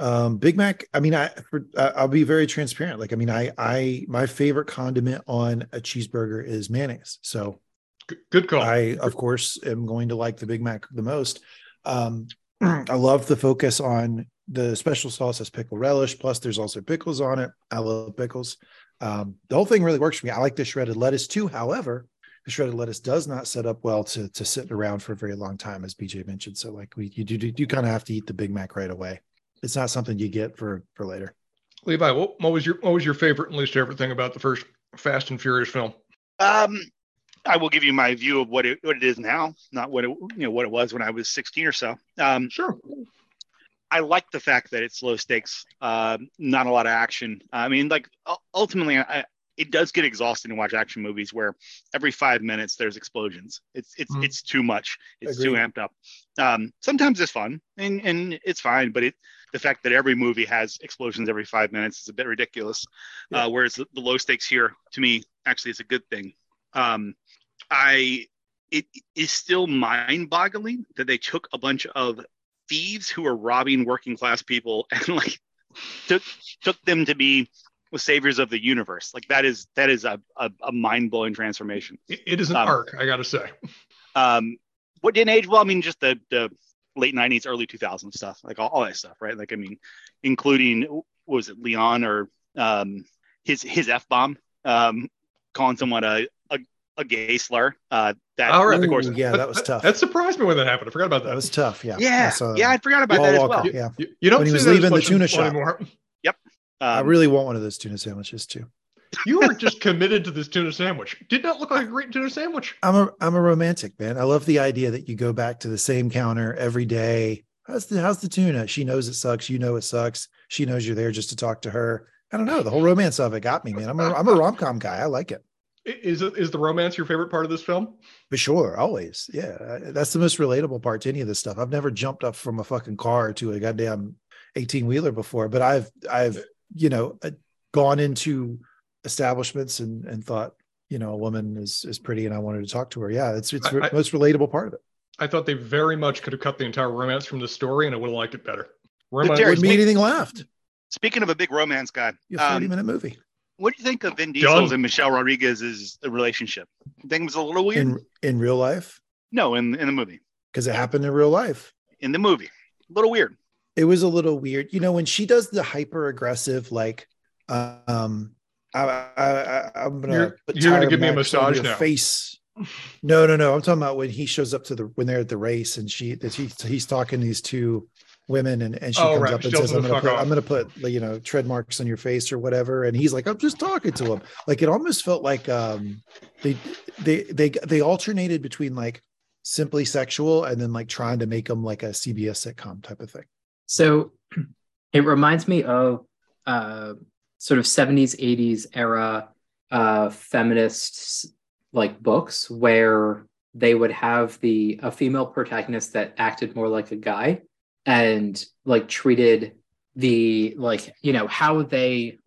Um, Big Mac. I mean, I for, I- I'll be very transparent. Like, I mean, I I my favorite condiment on a cheeseburger is mayonnaise. So Good, good call. I, of course, am going to like the Big Mac the most. Um, I love the focus on the special sauce as pickle relish. Plus, there's also pickles on it. I love pickles. Um, the whole thing really works for me. I like the shredded lettuce too. However, the shredded lettuce does not set up well to to sit around for a very long time, as BJ mentioned. So, like, we you do you kind of have to eat the Big Mac right away. It's not something you get for for later. Levi, what, what was your what was your favorite and least favorite thing about the first Fast and Furious film? Um, I will give you my view of what it what it is now, not what it you know what it was when I was 16 or so. Um, Sure. I like the fact that it's low stakes, uh, not a lot of action. I mean, like ultimately, I, it does get exhausting to watch action movies where every five minutes there's explosions. It's it's Mhm. it's too much. It's too amped up. Um, sometimes it's fun and and it's fine, but it the fact that every movie has explosions every five minutes is a bit ridiculous. Yeah. Uh, whereas the, the low stakes here, to me, actually is a good thing. Um, I it is still mind-boggling that they took a bunch of thieves who are robbing working class people and like took took them to be the saviors of the universe. Like that is that is a, a, a mind-blowing transformation. It, it is an Um, arc, I gotta say. Um, what didn't age well? I mean, just the the late '90s, early 2000s stuff, like all, all that stuff, right? Like I mean, including what was it, Leon or um, his his f bomb, um, calling someone a, a a gay slur. Uh, that All right. of course. Ooh, yeah, that was tough. That surprised me when that happened. I forgot about that. That was tough. Yeah. I yeah, saw yeah, I that. forgot about Paul that as Walker, well. Yeah. You, you don't When he was leaving the tuna shop. anymore. I Um, really want one of those tuna sandwiches too. You are just committed to this tuna sandwich. Did not look like a great tuna sandwich. I'm a I'm a romantic man. I love the idea that you go back to the same counter every day. How's the how's the tuna? She knows it sucks. You know it sucks. She knows you're there just to talk to her. I don't know. The whole romance of it got me, man. I'm a I'm a rom com guy. I like it Is it is the romance your favorite part of this film? for sure. Always, yeah. That's the most relatable part to any of this stuff. I've never jumped up from a fucking car to a goddamn eighteen wheeler before, but I've I've you know uh, gone into establishments and and thought you know a woman is is pretty and I wanted to talk to her. Yeah, it's it's I- the I- most relatable part of it. I thought they very much could have cut the entire romance from the story, and I would have liked it better. But Romance, Jerry, Wouldn't be anything left. Speaking of a big romance guy, A 40 um, minute movie. what do you think of Vin Diesel's Done. and Michelle Rodriguez's relationship? You think it was a little weird? in in real life no, in in the movie. because it happened in real life. In the movie, a little weird. It was a little weird, you know, when she does the hyper aggressive, like, um, I, I, I I'm gonna You're- you're gonna give me a massage your now. face. No, no, no. I'm talking about when he shows up to the when they're at the race and she that he, he's talking to these two women and, and she Oh, comes right. up and She says, I'm gonna put off." I'm gonna put you know tread marks on your face or whatever. And he's like, I'm just talking to him. Like it almost felt like um they they they they alternated between like simply sexual and then like trying to make them like a CBS sitcom type of thing. So it reminds me of uh, sort of 70s, 80s era uh, feminists like books where they would have the a female protagonist that acted more like a guy and like treated the like you know how they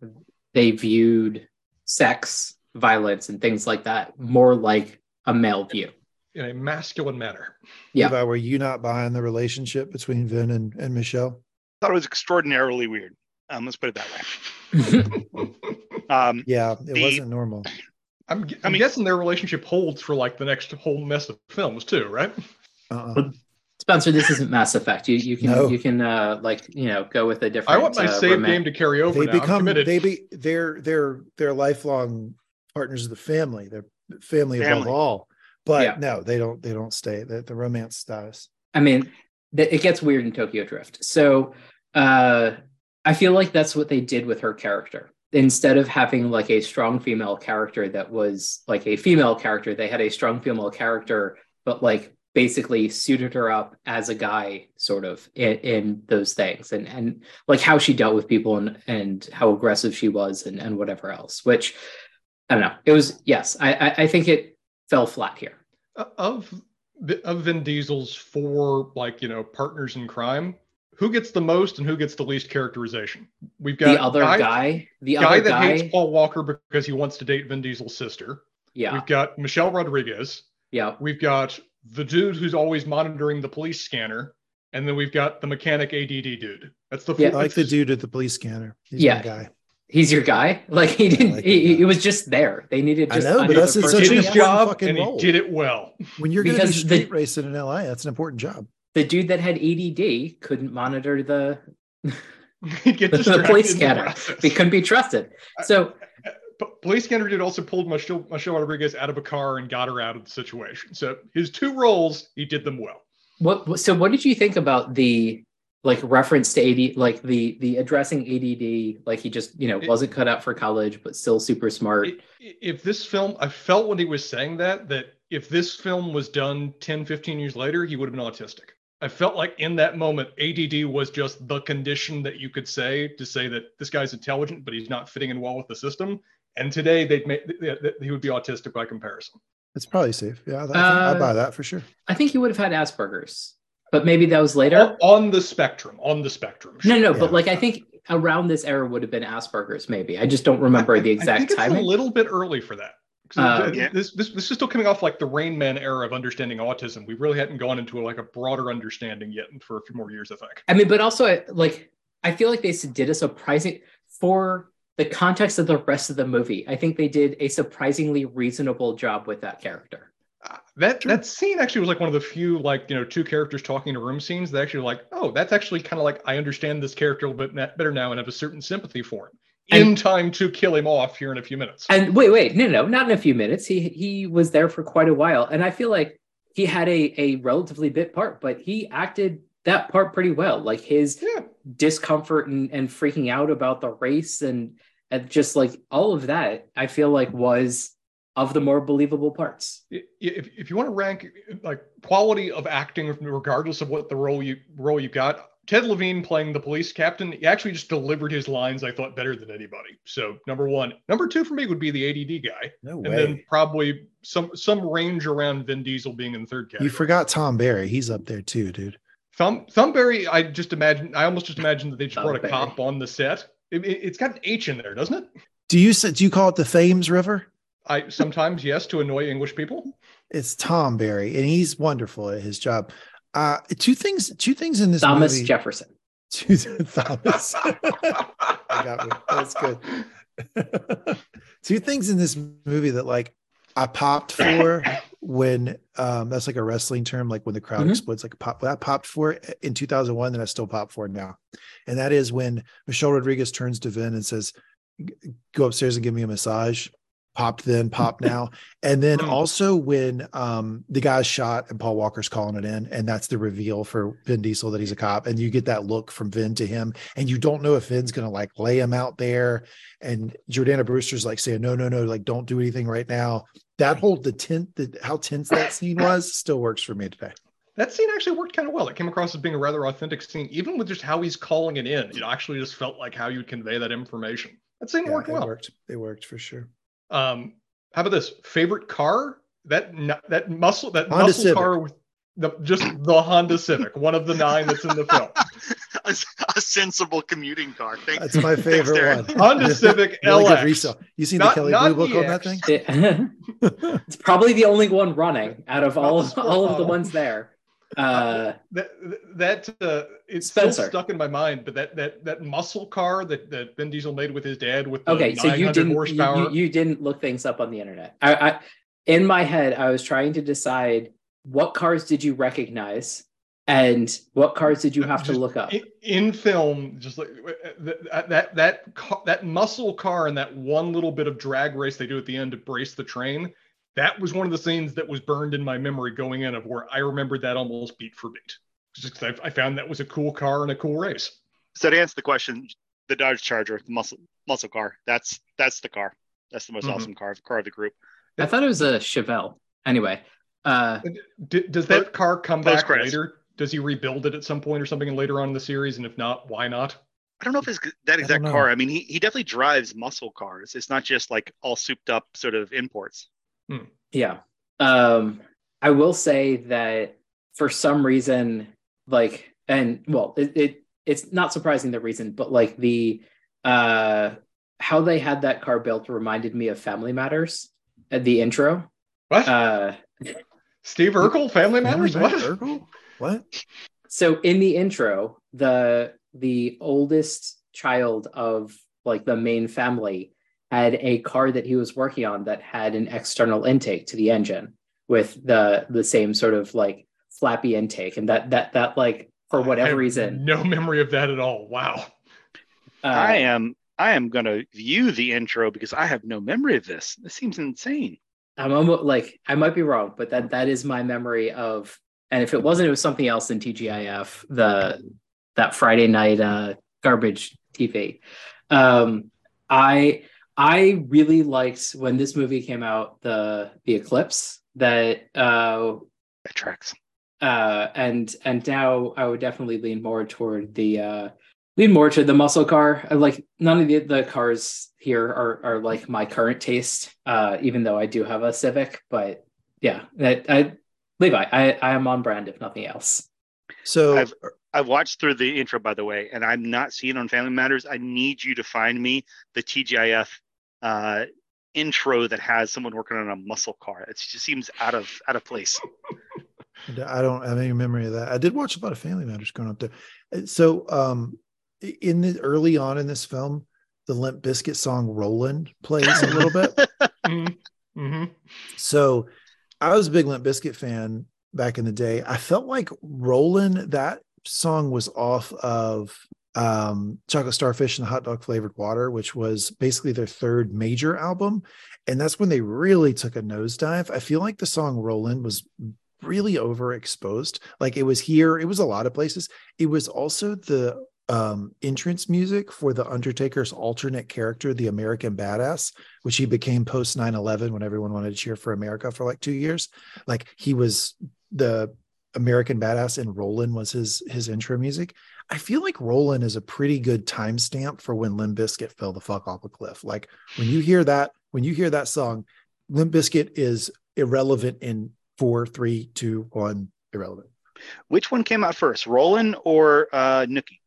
they viewed sex violence and things like that more like a male view in a masculine manner. Yeah. Levi, were you not buying the relationship between Vin and, and Michelle? thought it was extraordinarily weird. Um, let's put it that way. Um, Yeah, it The- wasn't normal. I'm, gu- I I'm mean- guessing their relationship holds for like the next whole mess of films too, right? Uh-uh. Spencer, this isn't Mass Effect. You you can No. you can uh like you know go with a different. I want my uh, save roman- game to carry over They now. Become they be they're they're they're lifelong partners of the family. They're family, above all. But Yeah. no, they don't they don't stay. The, the romance status. I mean, th- it gets weird in Tokyo Drift. So uh, I feel like that's what they did with her character. Instead of having like a strong female character that was like a female character, they had a strong female character, but like basically suited her up as a guy, sort of in, in those things, and and like how she dealt with people and and how aggressive she was and and whatever else. Which I don't know. It was yes, I I, I think it fell flat here. Of of Vin Diesel's four like you know partners in crime, who gets the most and who gets the least characterization? We've got the other guy, the guy other that guy, hates Paul Walker because he wants to date Vin Diesel's sister. yeah, We've got Michelle Rodriguez. yeah. We've got the dude who's always monitoring the police scanner, and then we've got the mechanic ADD dude. That's the Yeah. I like the dude at the police scanner. He's Yeah. guy. He's your guy. Like he didn't. like he, that. he was just there. They needed I know, but that's- it's person. Such did an important job fucking and he did it well. When you're going to do Because the- street racing in LA, that's an important job. The dude that had ADD couldn't monitor the. The police in the scanner. He couldn't be trusted. So police scanner dude also pulled Michelle, Michelle Rodriguez out of a car and got her out of the situation. So his two roles, he did them well. what? So what did you think about the like reference to AD, like the the addressing ADD, like he just you know It- wasn't cut out for college, but still super smart. If this film, I felt when he was saying that, that if this film was done 10, 15 years later, he would have been autistic. I felt like in that moment, ADD was just the condition that you could say to say that this guy's intelligent, but he's not fitting in well with the system. And today, they'd make th- th- he would be autistic by comparison. It's probably safe. Yeah, I, think Uh, I buy that for sure. I think he would have had Asperger's, but maybe that was later. On, on the spectrum, on the spectrum. No, no, Yeah. but like I think around this era would have been Asperger's. Maybe I just don't remember the I exact think it's timing. a little bit early for that. 'Cause Uh, Yeah. this, this this is still coming off like the Rain Man era of understanding autism. We really hadn't gone into like a broader understanding yet for a few more years, I think. I mean, but also like I feel like they did a surprising for the context of the rest of the movie. I think they did a surprisingly reasonable job with that character. Uh, that that scene actually was like one of the few like you know two characters talking in a room scenes that actually like oh that's actually kind of like I understand this character a little bit better now and have a certain sympathy for him. In And- time to kill him off here in a few minutes. And wait, wait, no, no, not in a few minutes. He he was there for quite a while, and I feel like he had a a relatively bit part, but he acted that part pretty well. Like his yeah. discomfort and, and freaking out about the race and and just like all of that, I feel like was of the more believable parts. If, if you want to rank like quality of acting regardless of what the role you role you got ted levine playing the police captain he actually just delivered his lines i thought better than anybody so number one number two for me would be the add guy No and then probably some some range around vin diesel being in the third category you forgot Thom Barry. He's up there too, dude. thumb thumbberry i just imagine i almost just imagine that they just brought a Thumberry. cop on the set it, it, it's got an h in there doesn't it Do you say do you call it the Thames River? i sometimes yes to annoy english people It's Thom Barry, and he's wonderful at his job. Uh, two things. Two things in this Thomas movie. Jefferson. Two, Thomas. I got me. That's good. Two things in this movie that like I popped for when um that's like a wrestling term, like when the crowd Mhm. explodes, like pop I popped for in 2001, and I still pop for it now. And that is when Michelle Rodriguez turns to Vin and says, Go upstairs and give me a massage. Popped then, pop now. And then Mm. also when um the guy's shot and Paul Walker's calling it in, and that's the reveal for Vin Diesel that he's a cop, and you get that look from Vin to him, and you don't know if Vin's gonna like lay him out there, and Jordana Brewster's like saying, No, no, no, like don't do anything right now. That whole the tent the how tense that scene was still works for me today. That scene actually worked kind of well. It came across as being a rather authentic scene, even with just how he's calling it in. It actually just felt like how you'd convey that information. That scene Yeah, worked it well. worked. It worked for sure. Um, how about this favorite car? That that muscle that Honda muscle Civic. car with the just the Honda Civic, one of the nine that's in the film. a, a sensible commuting car. Thank, That's my favorite Darren. one. Honda Civic Really LX. resale. You seen Not- the Kelly Blue Book on that thing? It- it's probably the only one running out of all the sport all of the ones there. Uh, That that uh, it's Spencer. still stuck in my mind. But that that that muscle car that that Vin Diesel made with his dad with the okay, so you didn't you, horsepower. you, you didn't look things up on the internet. I, I in my head, I was trying to decide what cars did you recognize and what cars did you have to look up. in, in film, just like uh, that that that ca- that muscle car and that one little bit of drag race they do at the end to brace the train. That was one of the scenes that was burned in my memory going in of where I remembered that almost beat for beat. Just 'cause I, I found that was a cool car and a cool race. So to answer the question, the Dodge Charger, the muscle muscle car, that's that's the car. That's the most Mhm. awesome car car of the group. I thought it was a Chevelle. Anyway, uh, D- does that car come back Post-credits. later? Does he rebuild it at some point or something later on in the series? And if not, why not? I don't know if it's that exact know. car. I mean, he, he definitely drives muscle cars. It's not just like all souped up sort of imports. Yeah. Um, I will say that for some reason, like, and well, it, it it's not surprising the reason, but like the uh how they had that car built reminded me of Family Matters at the intro. What? Uh Steve Urkel, Family Matters? Family What? Urkel? What? so in the intro, the the oldest child of like the main family had a car that he was working on that had an external intake to the engine with the the same sort of like flappy intake and that that that like for I whatever have reason No memory of that at all. Wow. uh, I am I am gonna view the intro because I have no memory of this. This seems insane. I'm almost like I might be wrong, but that that is my memory of. And if it wasn't, it was something else in TGIF. The that Friday night uh, garbage TV. Um, I I really liked when this movie came out. The the Eclipse that uh, That tracks. uh, and and now I would definitely lean more toward the uh, lean more to the muscle car. I like none of the, the cars here are are like my current taste, uh, even though I do have a Civic. But yeah, I, I Levi, I I am on brand if nothing else. So I've- I've watched through the intro, by the way, and I'm not seeing on Family Matters. I need you to find me the TGIF uh, intro that has someone working on a muscle car. It just seems out of out of place. I don't have any memory of that. I did watch a lot of Family Matters growing up there. Uh, So, um, in the early on in this film, the Limp Bizkit song "Rollin'" plays a little bit. mm-hmm. So, I was a big Limp Bizkit fan back in the day. I felt like "Rollin'" that song was off of um, Chocolate Starfish and the Hot Dog Flavored Water, which was basically their third major album. And that's when they really took a nosedive. I feel like the song Rollin' was really overexposed. Like it was here, it was a lot of places. It was also the um entrance music for the Undertaker's alternate character, the American Badass, which he became post 9-11 when everyone wanted to cheer for America for like two years. Like he was the American Badass and Rollin' was his his intro music. I feel like Rollin' is a pretty good timestamp for when Limp Bizkit fell the fuck off a cliff. Like when you hear that, when you hear that song, Limp Bizkit is irrelevant in four, three, two, one, irrelevant. Which one came out first, Rollin' or uh, Nookie?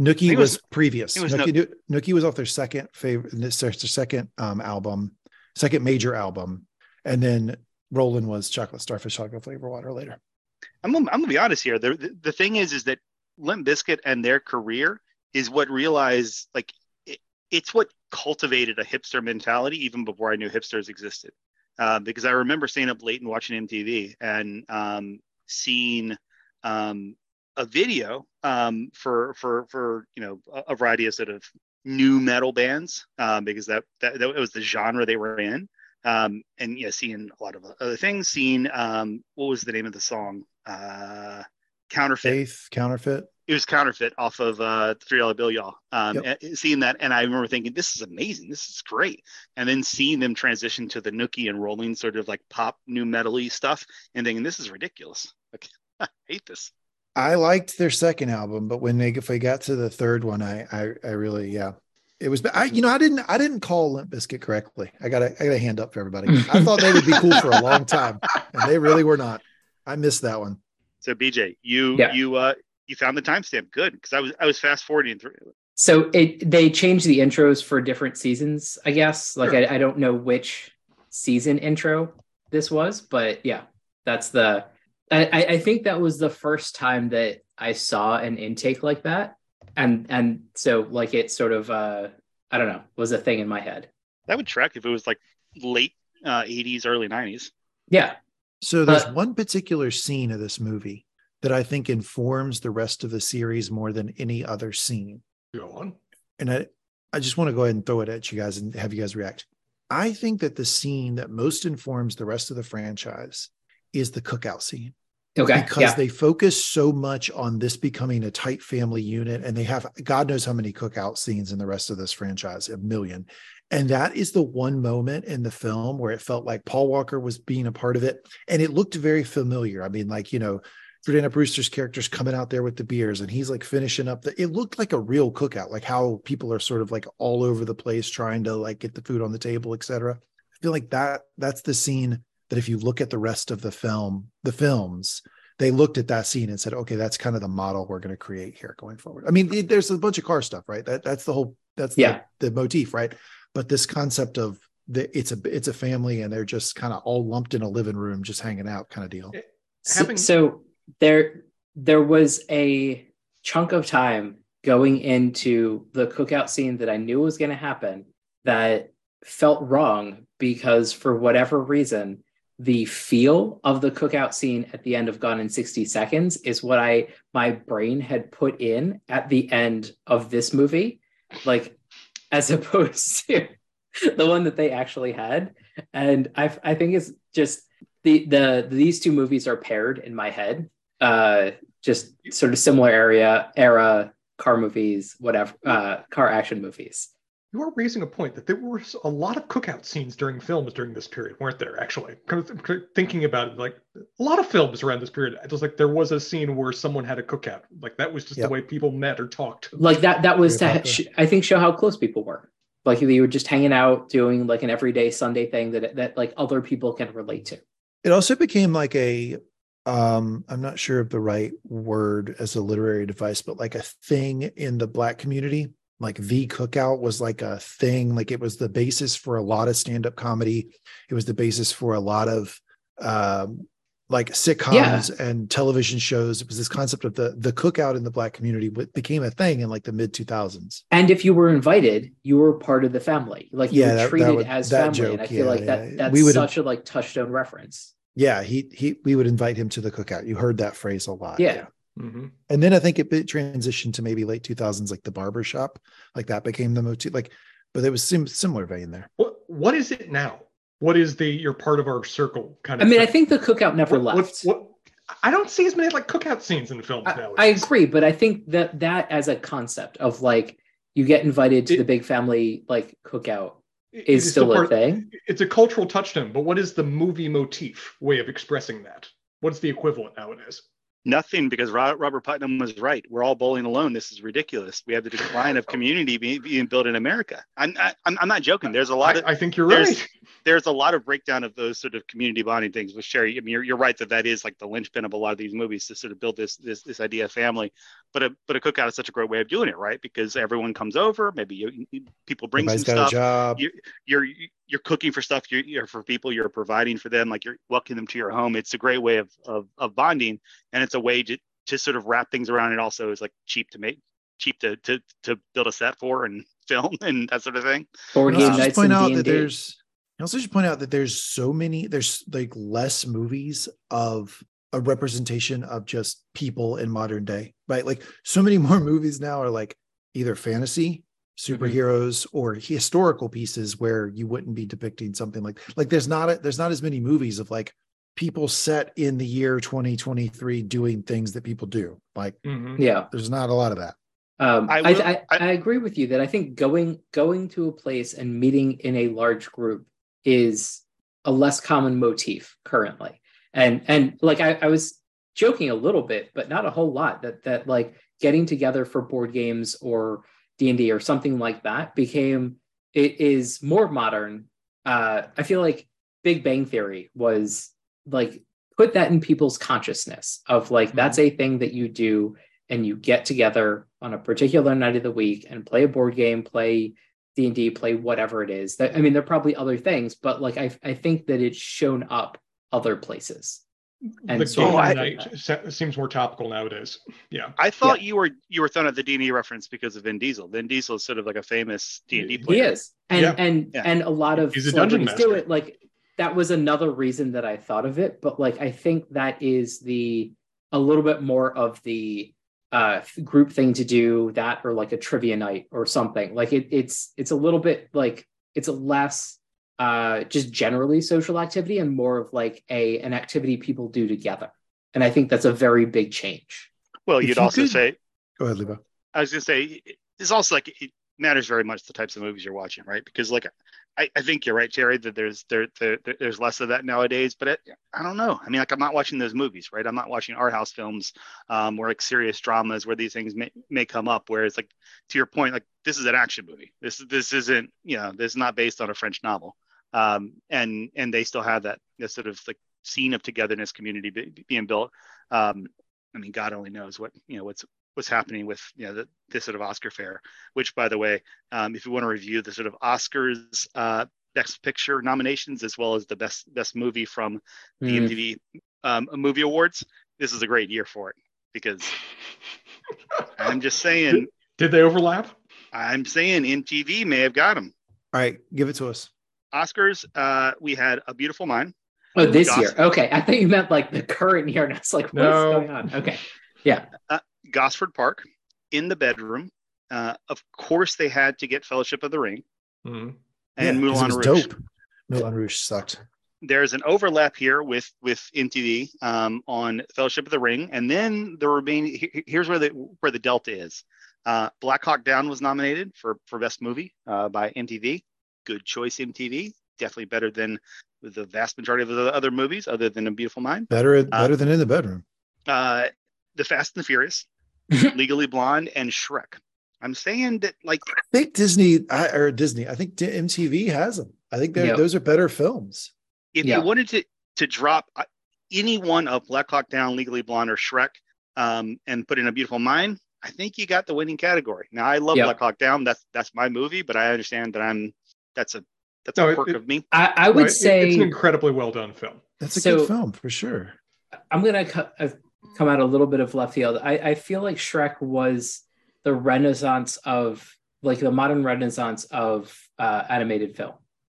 Nookie was, was- previous. was Nookie, Nookie was off their second favorite, their second um, album, second major album, and then Rollin' was Chocolate Starfish, Chocolate Flavor Water later. I'm gonna, I'm gonna be honest here. The, the the thing is, is that Limp Bizkit and their career is what realized like it, it's what cultivated a hipster mentality even before I knew hipsters existed. Uh, because I remember staying up late and watching MTV and um, seeing um, a video um, for for for you know a, variety of sort of nu metal bands um, because that, that that was the genre they were in. Um, and yeah, seeing a lot of other things. Seeing what was the name of the song? Uh, counterfeit. Faith, counterfeit. It was counterfeit off of uh, Three Dollar Bill, y'all. Um, Yep. seeing that, and I remember thinking, "This is amazing. This is great." And then seeing them transition to the Nookie and Rollin' sort of like pop nu metal-y stuff, and thinking, "This is ridiculous. Like, I hate this." I liked their second album, but when they if they got to the third one, I I, I really yeah. It was I you know I didn't I didn't call Limp Bizkit correctly. I got I got a hand up for everybody. I thought they would be cool for a long time, and they really were not. I missed that one. So, BJ, you Yeah. you uh you found the timestamp. Good, because I was I was fast forwarding through. So it they changed the intros for different seasons, I guess. Like Sure. I, I don't know which season intro this was, but yeah, that's the. I, I I think that was the first time that I saw an intake like that, and and so like it sort of uh I don't know was a thing in my head. That would track if it was like late uh, 80s, early 90s. Yeah, So there's But- one particular scene of this movie that I think informs the rest of the series more than any other scene. Go on. and I, I just want to go ahead and throw it at you guys and have you guys react. I think that the scene that most informs the rest of the franchise is the cookout scene okay, because yeah, they focus so much on this becoming a tight family unit and they have God knows how many cookout scenes in the rest of this franchise, a million. And that is the one moment in the film where it felt like Paul Walker was being a part of it and it looked very familiar. I mean, like, you know, Jordana Brewster's character's coming out there with the beers and he's like finishing up the it looked like a real cookout, like how people are sort of like all over the place trying to like get the food on the table, etc. I feel like that that's the scene that if you look at the rest of the film, the films, they looked at that scene and said, okay, that's kind of the model we're going to create here going forward. I mean, it- there's a bunch of car stuff, right? That that's the whole that's Yeah. the, the motif, right? But this concept of the it's a it's a family and they're just kind of all lumped in a living room, just hanging out, kind of deal. Eh, so, so there there was a chunk of time going into the cookout scene that I knew was going to happen that felt wrong because for whatever reason the feel of the cookout scene at the end of Gone in 60 Seconds is what I my brain had put in at the end of this movie like as opposed to the one that they actually had. And I I think it's just the the these two movies are paired in my head. Uh just sort of similar area era car movies whatever uh car action movies You are raising a point that there were a lot of cookout scenes during films during this period, weren't there? Actually, kind of thinking about it, like a lot of films around this period, it was like there was a scene where someone had a cookout. Like that was just Yep. the way people met or talked. like that that was Very to sh- i think show how close people were like they were just hanging out doing like an everyday sunday thing that that like other people can relate to It also became like a um I'm not sure of the right word as a literary device, but like a thing in the black community. Like the cookout was like a thing, like it was the basis for a lot of stand-up comedy. It was the basis for a lot of um like sitcoms and television shows. It was this concept of the the cookout in the black community became a thing in like the mid 2000s. and if you were invited you were part of the family like you Yeah, were that- that treated would- as that family and i feel yeah, like that yeah. that's We would- such a like touchstone reference Yeah, he he we would invite him to the cookout. You heard that phrase a lot. Yeah. Mhm. And then I think it, it transitioned to maybe late 2000s, like the barber shop, like that became the motif. Like, but it was sim- similar vein there. What what is it now? What is the you're part of our circle kind of? I of? mean, I think the cookout never What- left. What, what, I don't see as many like cookout scenes in the films I, now. I agree, but I think that that as a concept of like you get invited to It- the big family like cookout It- is it still a part- thing. It's a cultural touchstone, but what is the movie motif way of expressing that? What's the equivalent nowadays? Nothing because Robert Putnam was right. We're all bowling alone. This is ridiculous. We have the decline of community being, being built in America. I'm, I, I'm, I'm not joking. There's a lot I, of I think you're there's- right. there's a lot of breakdown of those sort of community bonding things with Sherry. I mean, you're, you're right that that is like the linchpin of a lot of these movies to sort of build this this this idea of family. But a but a cookout is such a great way of doing it, right? Because everyone comes over. Maybe you, you- people bring Everybody's some got stuff. a job. You- you're you're cooking for stuff you're, you're for people you're providing for them like you're welcoming them to your home. It's a great way of of, of bonding and it's a way to, to sort of wrap things around. It also is like cheap to make cheap to to to build a set for and film and that sort of thing. Board You game also just nights point and out D that and D. there's I also should point out that there's so many there's like less movies of a representation of just people in modern day right? Like so many more movies now are like either fantasy superheroes or historical pieces where you wouldn't be depicting something like like there's not a, there's not as many movies of like people set in the year 2023 doing things that people do like Mhm. Yeah. there's not a lot of that Um, I I, will- I, I- I agree with you that I think going going to a place and meeting in a large group is a less common motif currently. And and like I, I was joking a little bit, but not a whole lot. That that like getting together for board games or D and D or something like that became it is more modern. Uh, I feel like Big Bang Theory was like put that in people's consciousness of like that's a thing that you do and you get together on a particular night of the week and play a board game, play D and D, play whatever it is. That I mean, there are probably other things, but like I, I think that it's shown up other places. And the so game I- night se- seems more topical nowadays. Yeah. i thought you were you were throwing out the d&d reference because of vin diesel vin diesel is sort of like a famous d&d He player He is, and Yeah. and Yeah. and a lot of He's a dungeon celebrities do master. it. Like that was another reason that I thought of it, but like I think that is the a little bit more of the uh group thing to do that or like a trivia night or something. Like it, it's it's a little bit like it's a less uh just generally social activity and more of like a an activity people do together. And I think that's a very big change. well If you'd you also could- say go ahead Levi. I was gonna say it's also like it matters very much the types of movies you're watching, right? Because like I, I think you're right, Jerry, that there's there, there there- there's less of that nowadays. But it, I don't know. I mean, like I'm not watching those movies, right? I'm not watching art house films um, or like serious dramas where these things may, may come up. Whereas like to your point, like this is an action movie. This this isn't you know this is not based on a French novel. Um, and and they still have that this sort of like scene of togetherness, community be, being built. Um, I mean, God only knows what you know what's what's happening with you know the, this sort of Oscar fare. Which, by the way, um, if you want to review the sort of Oscars uh, Best Picture nominations as well as the best best movie from the Mm. MTV um, Movie Awards, this is a great year for it because I'm just saying, Did they overlap? I'm saying MTV may have got them. all right give it to us Oscars, uh, we had A Beautiful Mind, Oh, this Goss- year. Okay. I thought you meant like the current year. And I was like, what's No. going on? Okay. Yeah. Gosford Park, In the Bedroom. Uh, of course, they had to get Fellowship of the Ring Mhm. and Yeah, 'cause it Moulin was Rouge. dope Moulin Rouge sucked there's an overlap here with with MTV um, on Fellowship of the Ring, and then the remaining. Here's where the where the delta is. Uh, Black Hawk Down was nominated for for best movie uh, by MTV. Good choice, MTV. Definitely better than the vast majority of the other movies, other than A Beautiful Mind. better better than in the bedroom Uh, the Fast and the Furious, Legally Blonde, and Shrek. I'm saying that like I think Disney I, or Disney. I think D- MTV has them. I think they're Yep. those are better films. if Yeah. you wanted to to drop uh, any one of Black Hawk Down, Legally Blonde, or Shrek, um, and put in a Beautiful Mind, I think you got the winning category. Now I love Yeah. Black Hawk Down. That's that's my movie, but I understand that I'm that's a that's No, a it- quirk it- of me. I, I would Right? It- say it's an incredibly well done film. That's a So- good film for sure. I'm gonna co- uh, come out a little bit of left field. I, I feel like Shrek was the renaissance of like the modern renaissance of uh, animated film.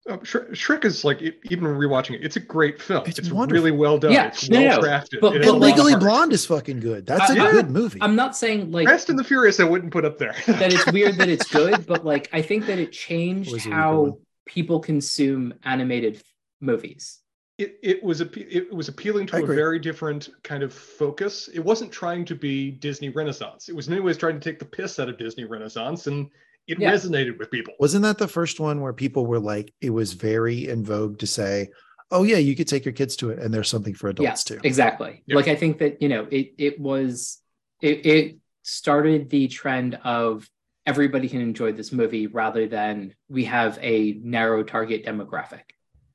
Uh, Shrek, Shrek is like even rewatching it. It's a great film. It's It's, really well done. Yeah, it's no, well no, crafted. but- but has a And lot of Legally heart. Blonde is fucking good. That's a I- good movie. I'm not saying like Fast and the Furious, I wouldn't put up there. that it's weird that it's good, but like I think that it changed Was a weaker one. how people consume animated movies. it, it was a it was appealing to I a agree. very different kind of focus. It wasn't trying to be Disney Renaissance. It was in many ways trying to take the piss out of Disney Renaissance, and it Yeah. resonated with people. Wasn't that the first one where people were like, it was very in vogue to say, oh, yeah, you could take your kids to it and there's something for adults yes, too. exactly. Yeah. Like I think that you know it it was it, it started the trend of everybody can enjoy this movie rather than we have a narrow target demographic.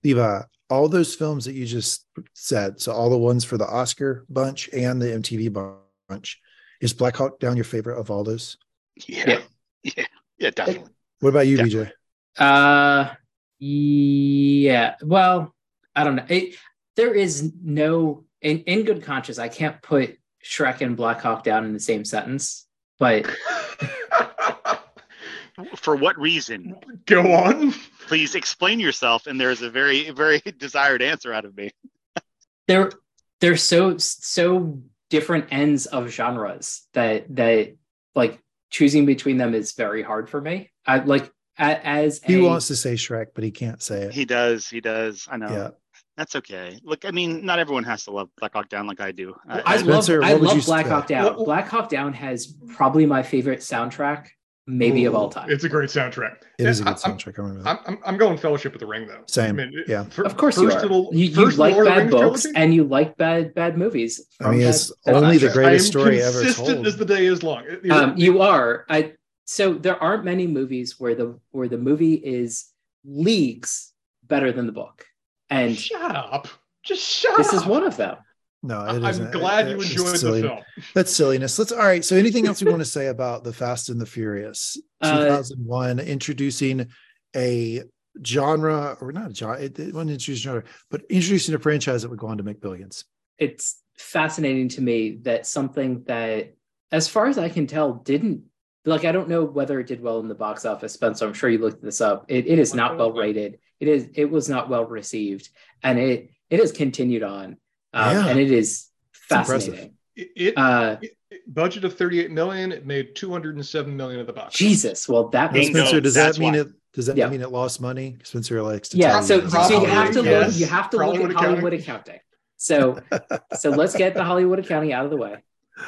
Levi, all those films that you just said, so all the ones for the Oscar bunch and the MTV bunch, is Black Hawk Down your favorite of all those? Yeah. Yeah. Yeah. Yeah, definitely. What about you, Definitely. BJ? Uh yeah. Well, I don't know. It, there is no in, in good conscience, I can't put Shrek and Black Hawk down in the same sentence, but For what reason? Go on. Please explain yourself. And there's a very, very desired answer out of me. they're they're so so different ends of genres that that like choosing between them is very hard for me. I like a- as He a, wants to say Shrek, but he can't say it. He does. He does. I know. yeah. That's okay. Look, I mean, not everyone has to love Black Hawk Down like I do. I, I Spencer, love what I love Black say? Hawk Down. Well- Black Hawk Down has probably my favorite soundtrack, maybe of all time. It's a great soundtrack. It is a Yeah, good I'm- soundtrack. I remember that. I'm, I'm, I'm going Fellowship of the Ring though. Same, I mean, yeah. fir- of course you are. little- you you like Lord bad books trilogy? and you like bad bad movies. I mean, it's that only the greatest I am story ever consistent told. as the day is long. Um, you are i so there aren't many movies where the where the movie is leagues better than the book and shut up. Just shut up. this up. is one of them no, it I'm isn't. glad It- you enjoyed the silly. film. That's silliness. Let's all right. So anything else you want to say about the Fast and the Furious? Uh, 2001 introducing a genre or not a genre, it, it wasn't introducing genre, but introducing a franchise that would go on to make billions. it's fascinating to me that something that as far as i can tell didn't like i don't know whether it did well in the box office spencer i'm sure you looked this up it, it is not well rated it is it was not well received and it it has continued on um, Yeah. and it is impressive. fascinating It, it, uh it- budget of 38 million. It made 207 million at the box. jesus well that Now, Bingo, Spencer, does that mean why. it? Does that Yeah. mean it lost money? Spencer likes to yeah tell so, you. so you have to Probably, look yes. you have to look Hollywood at hollywood accounting so so let's get the hollywood accounting out of the way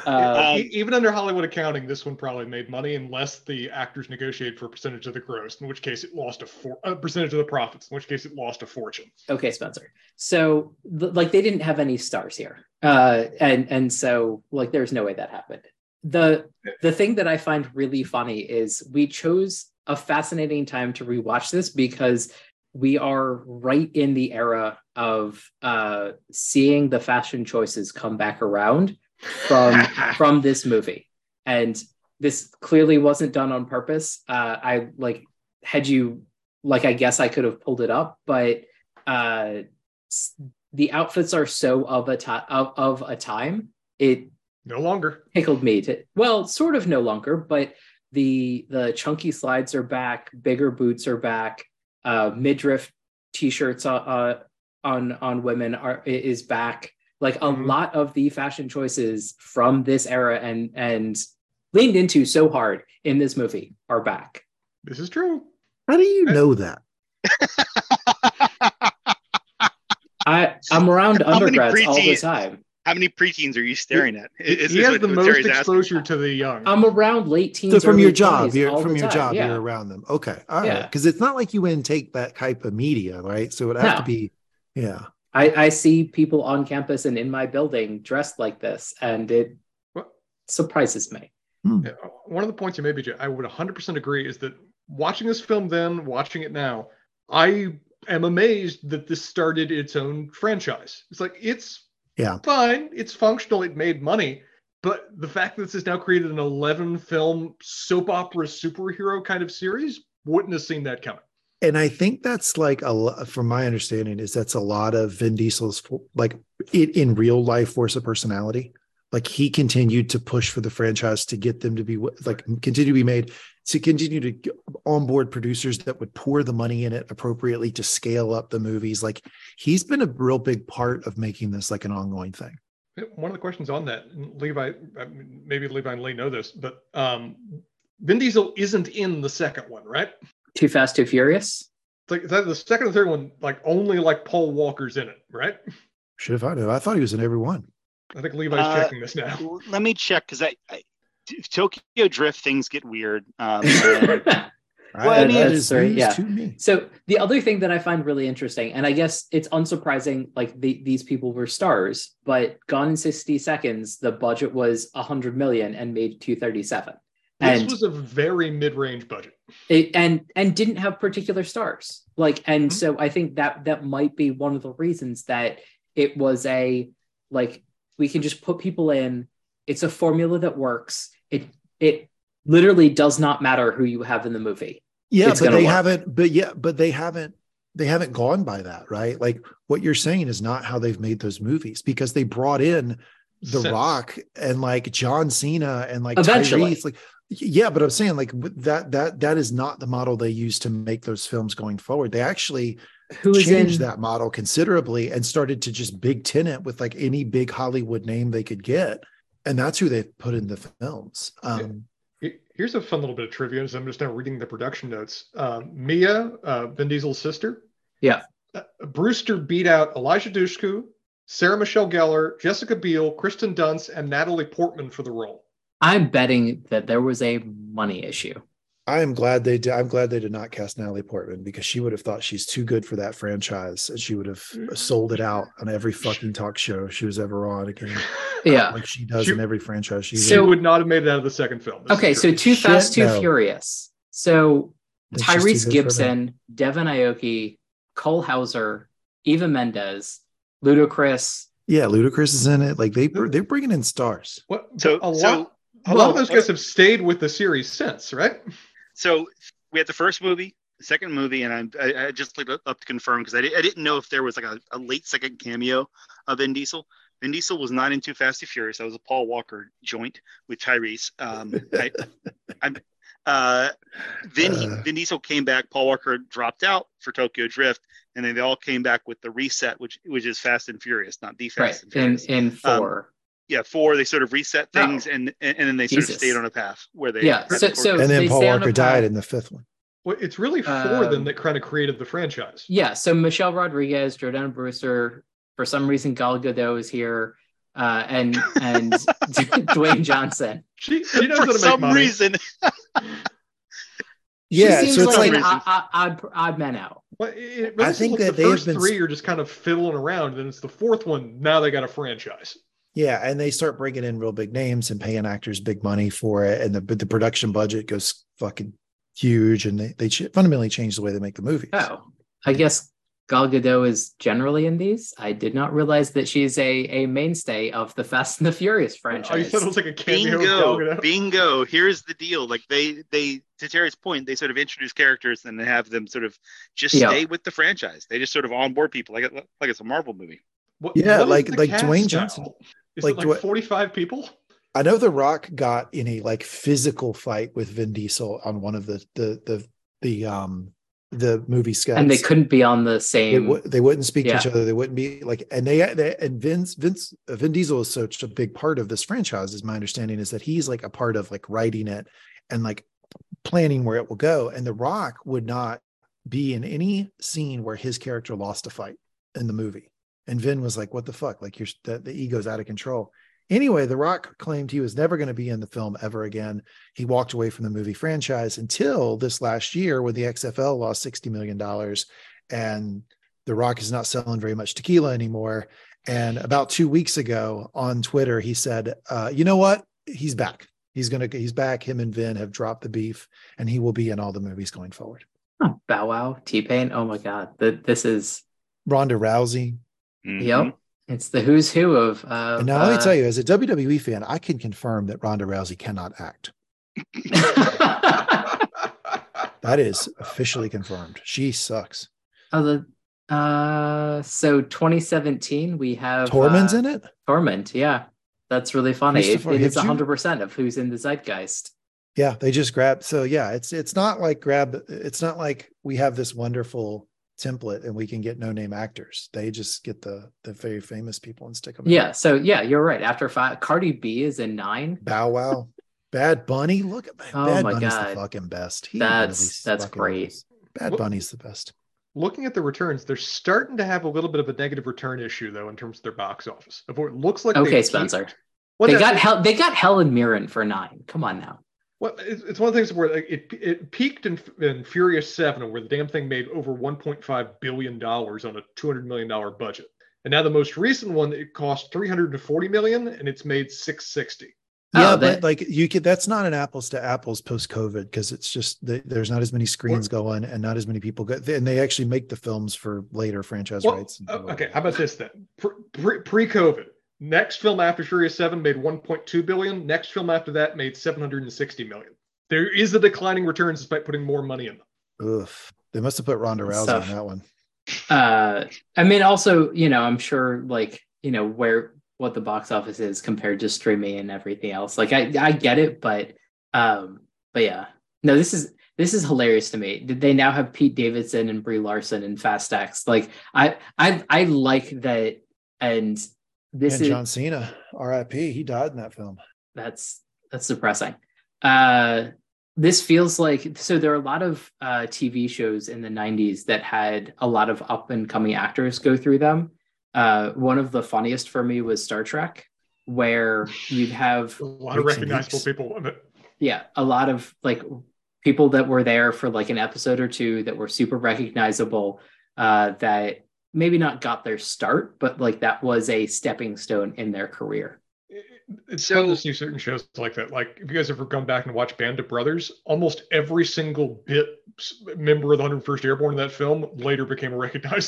uh, Um, even under Hollywood accounting, this one probably made money unless the actors negotiated for a percentage of the gross, in which case it lost a, for- a percentage of the profits, in which case it lost a fortune. okay spencer. So th- like they didn't have any stars here. Uh and and so like there's no way that happened. The the thing that i find really funny is we chose a fascinating time to rewatch this because we are right in the era of uh seeing the fashion choices come back around from from this movie. And this clearly wasn't done on purpose. Uh i like had you like i guess i could have pulled it up but uh the outfits are so of a time of, of a time it No longer. tickled me to well sort of no longer but the the chunky slides are back bigger boots are back uh midriff t-shirts uh, uh on on women are is back like a Mhm. lot of the fashion choices from this era and and leaned into so hard in this movie are back This is true. How do you know that? i i'm around How undergrads all the time How many preteens are you staring at? He, Is he this has what- the what most Sarah's asking? exposure to the young. i'm around late teens So from your job, you're from your time. job, yeah. you're around them. Okay. All right. Yeah. Because it's not like you wouldn't take that type of media, right? So it would have No. to be, yeah. I, I see people on campus and in my building dressed like this, and it What? surprises me. Hmm. Yeah, uh, One of the points you made, BJ, I would 100% agree, is that watching this film then, watching it now, I am amazed that this started its own franchise. It's like, it's Yeah. fine, it's functional, it made money. But the fact that this has now created an 11 film soap opera superhero kind of series, wouldn't have seen that coming. And I think that's like a from my understanding is that's a lot of Vin Diesel's like in, in real life force of personality. like he continued to push for the franchise to get them to be like continue to be made to continue to onboard producers that would pour the money in it appropriately to scale up the movies. Like he's been a real big part of making this like an ongoing thing. One of the questions on that levi maybe levi and lee know this but um vin diesel isn't in the second one right too fast too furious like the second and third one like only like paul walker's in it right should have found it i thought he was in every one I think Levi's uh, checking this now. Let me check because I, I, Tokyo Drift things get weird. Um, well, I mean, that's yeah. So the other thing that I find really interesting, and I guess it's unsurprising, like the, these people were stars, but Gone in 60 Seconds, the budget was 100 million and made 237. This and was a very mid-range budget. It, and and didn't have particular stars. Like, and mm-hmm. so I think that that might be one of the reasons that it was a like we can just put people in. It's a formula that works. It it literally does not matter who you have in the movie. Yeah, it's but they work. haven't. But yeah, but they haven't. They haven't gone by that, right? Like what you're saying is not how they've made those movies because they brought in The Sense. Rock and like John Cena and like Eventually. Tyrese. Like, yeah, but I'm saying like that that that is not the model they use to make those films going forward. They actually who changed in, that model considerably and started to just big tenant with like any big Hollywood name they could get. And that's who they put in the films. Um, Here's a fun little bit of trivia. As I'm just now reading the production notes. Uh, Mia, uh, Vin Diesel's sister. Yeah. Uh, Brewster beat out Eliza Dushku, Sarah Michelle Gellar, Jessica Biel, Kirsten Dunst, and Natalie Portman for the role. I'm betting that there was a money issue. I am glad they did. I'm glad they did not cast Natalie Portman because she would have thought she's too good for that franchise, and she would have sold it out on every fucking talk show she was ever on again. Yeah, like she does she, in every franchise. She so would not have made it out of the second film. okay, so Too Fast, Too no. Furious. So Tyrese Gibson, Devon Aoki, Cole Hauser, Eva Mendes, Ludacris. Yeah, Ludacris is in it. Like they they're bringing in stars. What? So a lot. So, a lot of those guys have stayed with the series since, right? so we had the first movie, the second movie, and I, I just looked up to confirm because I, I didn't know if there was like a, a, late second cameo of Vin Diesel. Vin Diesel was not in Too Fast and Furious. That was a Paul Walker joint with Tyrese. Um, I, I'm, uh, Vin, uh, Vin Diesel came back. Paul Walker dropped out for Tokyo Drift, and then they all came back with the reset, which which is Fast and Furious, not the Fast right. and Furious. In, in um, four. Um, yeah, four. They sort of reset oh. things, oh. and, and then they Jesus. sort of stayed on a path where they yeah. So, so and then Paul Walker died in the fifth one. Well, it's really four um, then that kind of created the franchise. Yeah. So Michelle Rodriguez, Jordana Brewster, for some reason Gal Gadot is here, uh, and and Dwayne Johnson. She, she knows for some reason. yeah, so it's like, like an odd, odd man out. Well, it really I think that the first been... three are just kind of fiddling around, and it's the fourth one. Now they got a franchise. Yeah, and they start bringing in real big names and paying actors big money for it, and the the production budget goes fucking huge, and they they fundamentally change the way they make the movies. Oh, I guess Gal Gadot is generally in these. I did not realize that she's a a mainstay of the Fast and the Furious franchise. Oh, you said it was like a cameo. Bingo, bingo. Here's the deal: like they they to Terry's point, they sort of introduce characters and they have them sort of just yeah. stay with the franchise. They just sort of onboard people like like it's a Marvel movie. What, yeah, what like like Dwayne Johnson. Now? Is like, like 45 people? I know The Rock got in a like physical fight with Vin Diesel on one of the the the the um the movie sketch, and they couldn't be on the same. They, w- they wouldn't speak yeah. to each other. They wouldn't be like, and they, they and Vince Vince uh, Vin Diesel is such a big part of this franchise. Is my understanding is that he's like a part of like writing it and like planning where it will go. And The Rock would not be in any scene where his character lost a fight in the movie. And Vin was like, "What the fuck? Like, you're the, the ego's out of control." Anyway, The Rock claimed he was never going to be in the film ever again. He walked away from the movie franchise until this last year when the XFL lost $60 million and The Rock is not selling very much tequila anymore. And about two weeks ago on Twitter, he said, uh, you know what? He's back. He's going to, he's back. Him and Vin have dropped the beef and he will be in all the movies going forward. Oh, Bow Wow, T Pain. Oh my God. The, this is Ronda Rousey. Mm-hmm. Yep. It's the who's who of. Uh, and now uh, let me tell you, as a WWE fan, I can confirm that Ronda Rousey cannot act. that is officially confirmed. She sucks. Oh, the uh, so 2017 we have Tormund's uh, in it. Torment, yeah. That's really funny. It, it is Hitchens? hundred percent of who's in the zeitgeist. Yeah, they just grab. So yeah, it's it's not like grab. It's not like we have this wonderful template and we can get no name actors. They just get the the very famous people and stick them. Yeah. So yeah, you're right. After five, Cardi B is in nine. Bow Wow, Bad Bunny. Look at Oh Bad my Bunny's God. the fucking best. He That's- that's great. is. Bad Look- Bunny's the best. Looking at the returns, they're starting to have a little bit of a negative return issue though in terms of their box office. Of what it looks like. Okay, Spencer. peaked- Well, they got Hel- they got Helen Mirren for nine. Come on now. Well, it's, it's one of the things where like, it it peaked in, in Furious Seven, where the damn thing made over 1.5 billion dollars on a 200 million dollar budget, and now the most recent one it cost 340 million, and it's made 660. Yeah, Oh, but like you could. That's not an apples to apples post COVID because it's just the, there's not as many screens going and not as many people go. And they actually make the films for later franchise Well, rights. and things like okay, how about this then? Pre pre COVID, next film after Furious Seven made 1.2 billion. Next film after that made 760 million. There is a declining returns despite putting more money in them. Oof. They must have put Ronda Good Rousey stuff. on that one. Uh, I mean, also, you know, I'm sure, like, you know, where what the box office is compared to streaming and everything else. Like, I I get it, but um, but yeah, no, this is this is hilarious to me. Did they now have Pete Davidson and Brie Larson and Fast X? Like, I I I like that, and this and is John Cena, R.I.P. He died in that film. that's that's depressing. Uh, this feels like so there are a lot of uh, TV shows in the 90s that had a lot of up and coming actors go through them. Uh, one of the funniest for me was Star Trek, where you'd have A lot of recognizable people. in it. yeah a lot of like people that were there for like an episode or two that were super recognizable uh, that maybe not got their start, but like that was a stepping stone in their career. It- It's So- fun to see certain shows like that. Like, if you guys ever come back and watch Band of Brothers, almost every single bit member of the 101st Airborne in that film later became a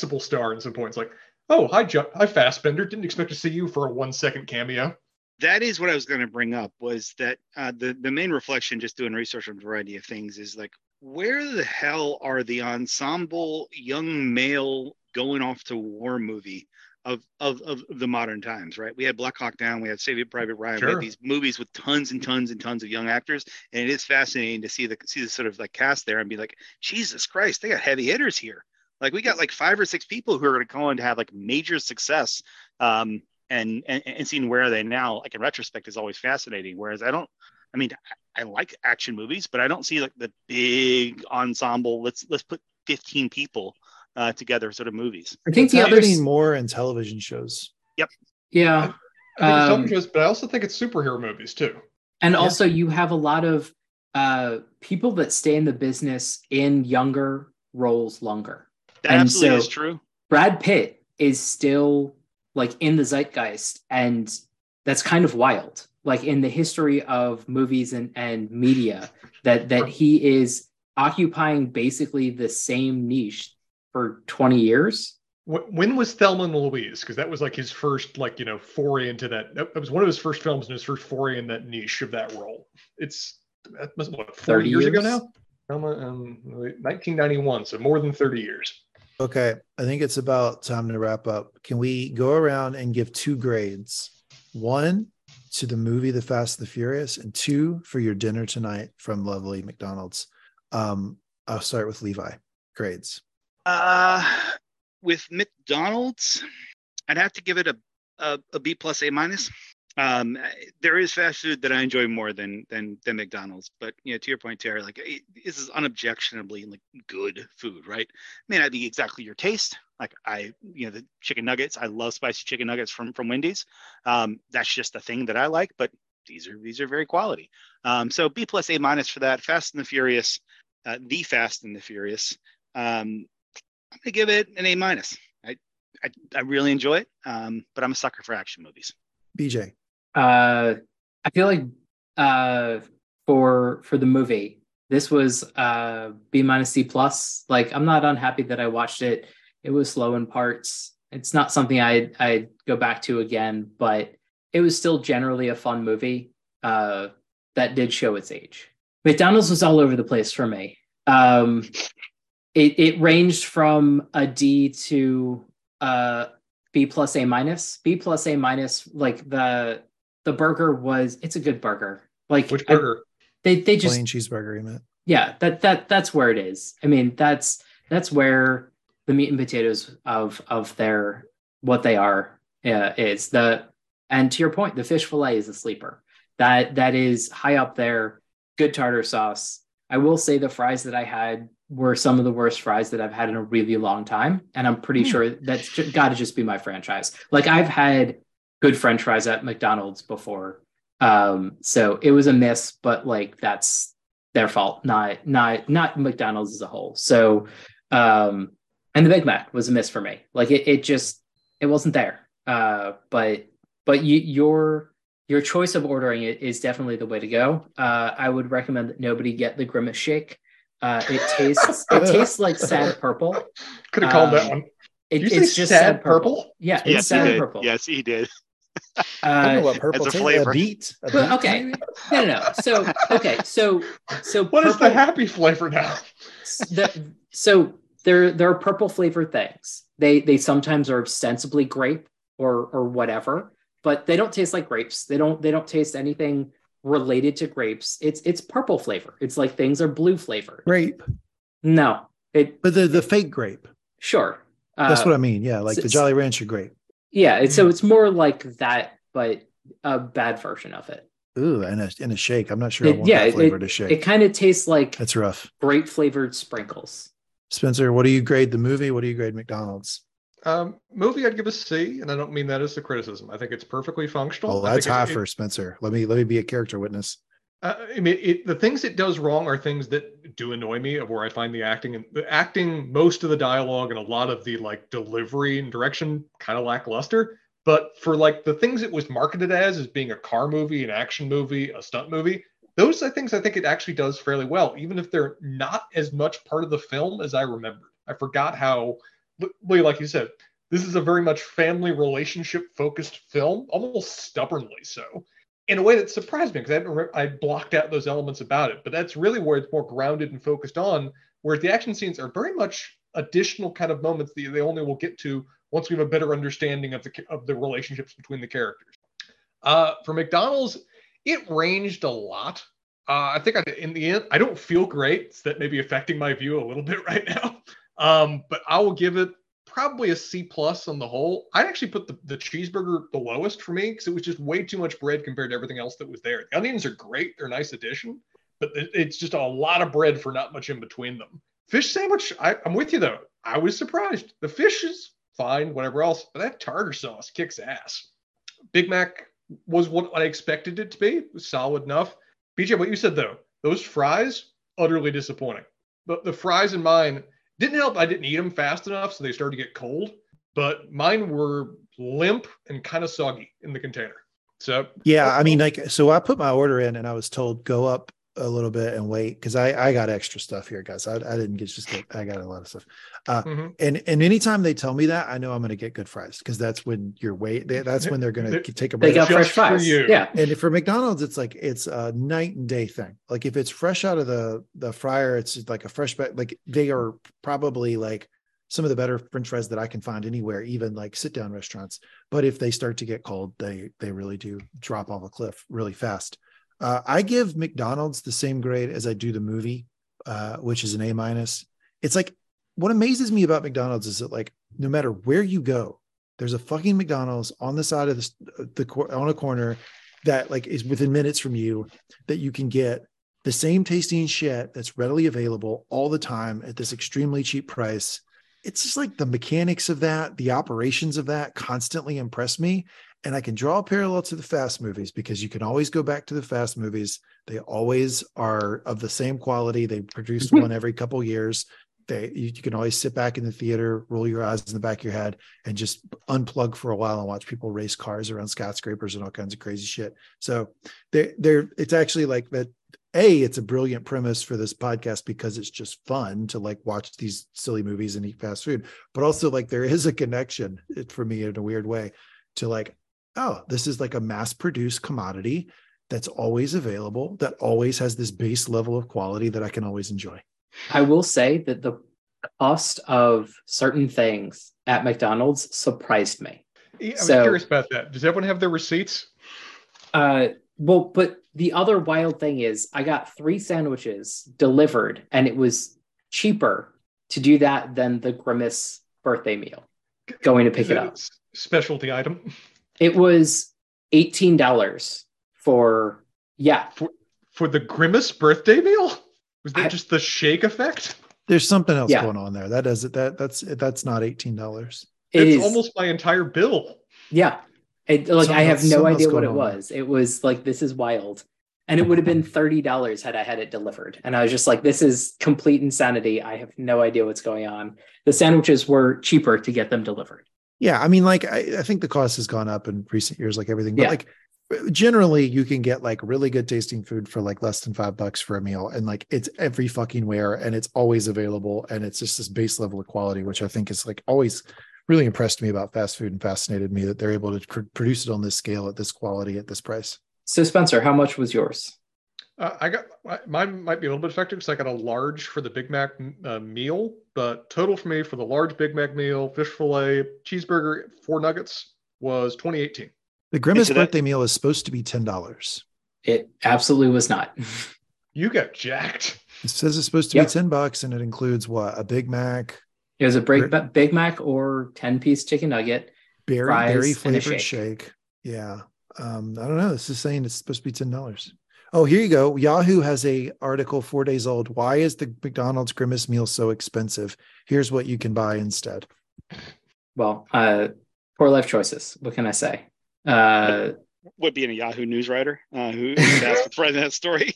recognizable star in some points. Like, oh, hi, jo- hi, Fassbender. Didn't expect to see you for a one second cameo. that is what I was going to bring up was that uh, the the main reflection, just doing research on a variety of things, is like where the hell are the ensemble young male going off to war movie of of, of the modern times? Right, we had Black Hawk Down, we had Saving Private Ryan, we Sure. had these movies with tons and tons and tons of young actors, and it is fascinating to see the see the sort of like cast there and be like, Jesus Christ, they got heavy hitters here. Like we got like five or six people who are going to go on to have like major success. Um, and, and and seeing where are they now like in retrospect is always fascinating whereas i don't i mean i, I like action movies but i don't see like the big ensemble let's let's put 15 people uh, together sort of movies I think It's the other happening more in television shows. Yep. Yeah I think it's Um, television shows, but I also think it's superhero movies too. And Yeah. also, you have a lot of uh, people that stay in the business in younger roles longer. that And absolutely so- is true Brad Pitt is still like in the zeitgeist, and that's kind of wild. Like in the history of movies and, and media, that that he is occupying basically the same niche for 20 years. When was Thelma and Louise? Because that was like his first, like you know, foray into that. That that was one of his first films and his first foray in that niche of that role. It's that must what 40 30 years, ago now. Thelma and 1991, so more than 30 years. Okay, I think it's about time to wrap up. Can we go around and give two grades? One to the movie The Fast and the Furious, and two for your dinner tonight from lovely McDonald's. Um, I'll start with Levi. Grades. Uh with mcdonald's i'd have to give it a a, a b plus a minus. Um there is fast food that i enjoy more than than than mcdonald's but you know to your point terry like it, this is unobjectionably like good food right? May not be exactly your taste. Like i you know the chicken nuggets i love spicy chicken nuggets from from wendy's. Um that's just a thing that i like but these are these are very quality. Um so b plus a minus for that. Fast and the furious uh, the fast and the furious. Um i'm gonna give it an a minus. I, I i really enjoy it um but i'm a sucker for action movies. BJ. uh i feel like uh for for the movie this was uh b minus c plus. Like i'm not unhappy that i watched it. It was slow in parts. It's not something i i go back to again but it was still generally a fun movie uh that did show its age. Mcdonald's was all over the place for me. Um it it ranged from a d to uh b plus a minus b plus a minus like the the burger was it's a good burger. Like Which I- burger? they they just Plain cheeseburger, you meant. yeah that that that's where it is i mean that's that's where the meat and potatoes of of their what they are uh, is the and to your point the fish fillet is a sleeper that that is high up there good tartar sauce i will say the fries that i had were some of the worst fries that i've had in a really long time and i'm pretty Hmm. sure that's got to just be my franchise like i've had good french fries at mcdonald's before um so it was a miss but like that's their fault, not not not McDonald's as a whole. So, um, and the Big Mac was a miss for me. Like it, it just it wasn't there. Uh, but but you, your your choice of ordering it is definitely the way to go. Uh, I would recommend that nobody get the Grimace Shake. Uh, it tastes it tastes like sad purple. Could have called that Um, one. It, it's just sad sad purple. purple? Yeah, it's Yes, he sad did. purple. Yes, he did. I don't know Uh, what purple as a tastes flavor. A beet. A Well, okay. maybe? no, no, no. So okay, so so What is the happy flavor now? the, so there there are purple flavored things. They they sometimes are ostensibly grape or or whatever, but they don't taste like grapes. They don't they don't taste anything related to grapes. It's it's purple flavor. It's like things are blue flavored. Grape, No, it but the the fake grape. sure. That's Uh, what I mean. Yeah, like the Jolly Rancher grape. Yeah, it's, so it's more like that, but a bad version of it. Ooh, and a in a shake. I'm not sure I want yeah, that it- flavor to shake. It kind of tastes like That's rough. grape flavored sprinkles. Spencer, what do you grade the movie? What do you grade McDonald's? Um, movie, I'd give a C, and I don't mean that as a criticism. I think it's perfectly functional. Oh, that's high it- for Spencer. Let me let me be a character witness. Uh, I mean, it, the things it does wrong are things that do annoy me of where I find the acting and the acting, most of the dialogue and a lot of the like delivery and direction kind of lackluster. But for like the things it was marketed as, as being a car movie, an action movie, a stunt movie, those are things I think it actually does fairly well, even if they're not as much part of the film as I remembered. I forgot how, Lee, like you said, this is a very much family relationship focused film, almost stubbornly so in a way that surprised me because I I blocked out those elements about it. But that's really where it's more grounded and focused on. where the action scenes are very much additional kind of moments that they only will get to once we have a better understanding of the of the relationships between the characters. Uh, for McDonald's, it ranged a lot. Uh, I think I, in the end, I don't feel great. So that may be affecting my view a little bit right now. Um, but I will give it probably a C plus on the whole. I'd actually put the, the cheeseburger the lowest for me because it was just way too much bread compared to everything else that was there. The onions are great; they're a nice addition, but it- it's just a lot of bread for not much in between them. Fish sandwich, I, I'm with you though. I was surprised. The fish is fine, whatever else, but that tartar sauce kicks ass. Big Mac was what I expected it to be. It was solid enough. BJ, what you said though, those fries utterly disappointing. But the fries in mine didn't help. I didn't eat them fast enough, so they started to get cold. But mine were limp and kind of soggy in the container. So Yeah, I mean, like, so I put my order in and I was told go up a little bit and wait because I I got extra stuff here, guys. I, I didn't get just get I got a lot of stuff. mhm. And and anytime they tell me that, I know I'm going to get good fries because that's when you're wait. They, that's when they're going They- to take a They break. got fresh fries. you. Yeah. and for McDonald's, it's like it's a night and day thing. Like if it's fresh out of the the fryer, it's like a fresh ba- like they are probably like some of the better French fries that I can find anywhere, even like sit down restaurants. But if they start to get cold, they they really do drop off a cliff really fast. Uh, I give McDonald's the same grade as I do the movie, uh, which is an A minus. It's like what amazes me about McDonald's is that like no matter where you go, there's a fucking McDonald's on the side of the the on a corner that like is within minutes from you that you can get the same tasting shit that's readily available all the time at this extremely cheap price. It's just like the mechanics of that, the operations of that constantly impress me. And I can draw a parallel to the fast movies because you can always go back to the fast movies. They always are of the same quality. They produce mm-hmm. one every couple years. They you, you can always sit back in the theater, roll your eyes in the back of your head, and just unplug for a while and watch people race cars around skyscrapers and all kinds of crazy shit. So they're, they're it's actually like that. A, it's a brilliant premise for this podcast because it's just fun to like watch these silly movies and eat fast food. But also, like, there is a connection it, for me in a weird way to like, oh, this is like a mass produced commodity that's always available, that always has this base level of quality that I can always enjoy. I will say that the cost of certain things at McDonald's surprised me. Yeah, I was So- curious about that. Does everyone have their receipts? Uh, well, but the other wild thing is, I got three sandwiches delivered, and it was cheaper to do that than the Grimace birthday meal. Going to pick Is it a up. Specialty item It was eighteen dollars for yeah. for for the Grimace birthday meal. Was that I- just the shake effect? There's something else Yeah. going on there. That does it. That that's that's not eighteen dollars. It it's is almost my entire bill. yeah. It, like I have else- no idea what going it on there. was. It was like this is wild. And it would have been thirty dollars had I had it delivered. And I was just like, this is complete insanity. I have no idea what's going on. The sandwiches were cheaper to get them delivered. Yeah, I mean, like I, I think the cost has gone up in recent years, like everything. But Yeah. like generally, you can get like really good tasting food for like less than five bucks for a meal, and like it's every fucking where, and it's always available, and it's just this base level of quality, which I think is like always really impressed me about fast food and fascinated me that they're able to pr- produce it on this scale at this quality at this price. So Spencer, how much was yours? Uh, I got mine might be a little bit affected because I got a large for the Big Mac uh, meal, but total for me for the large Big Mac meal, fish fillet, cheeseburger, four nuggets was 2018. The Grimace so that- birthday meal is supposed to be ten dollars. It absolutely was not. You got jacked. It says it's supposed to Yep. be ten bucks, and it includes what a Big Mac, It was a Great. Big, Big Mac or 10 piece chicken nugget. berry Fries berry and a flavored shake. shake. Yeah. Um, I don't know. This is saying it's supposed to be ten dollars. Oh, here you go. Yahoo has a article four days old. Why is the McDonald's Grimace meal so expensive? Here's what you can buy instead. Well, uh, poor life choices. What can I say? Uh, Would be in a Yahoo News writer uh, who asked for that story.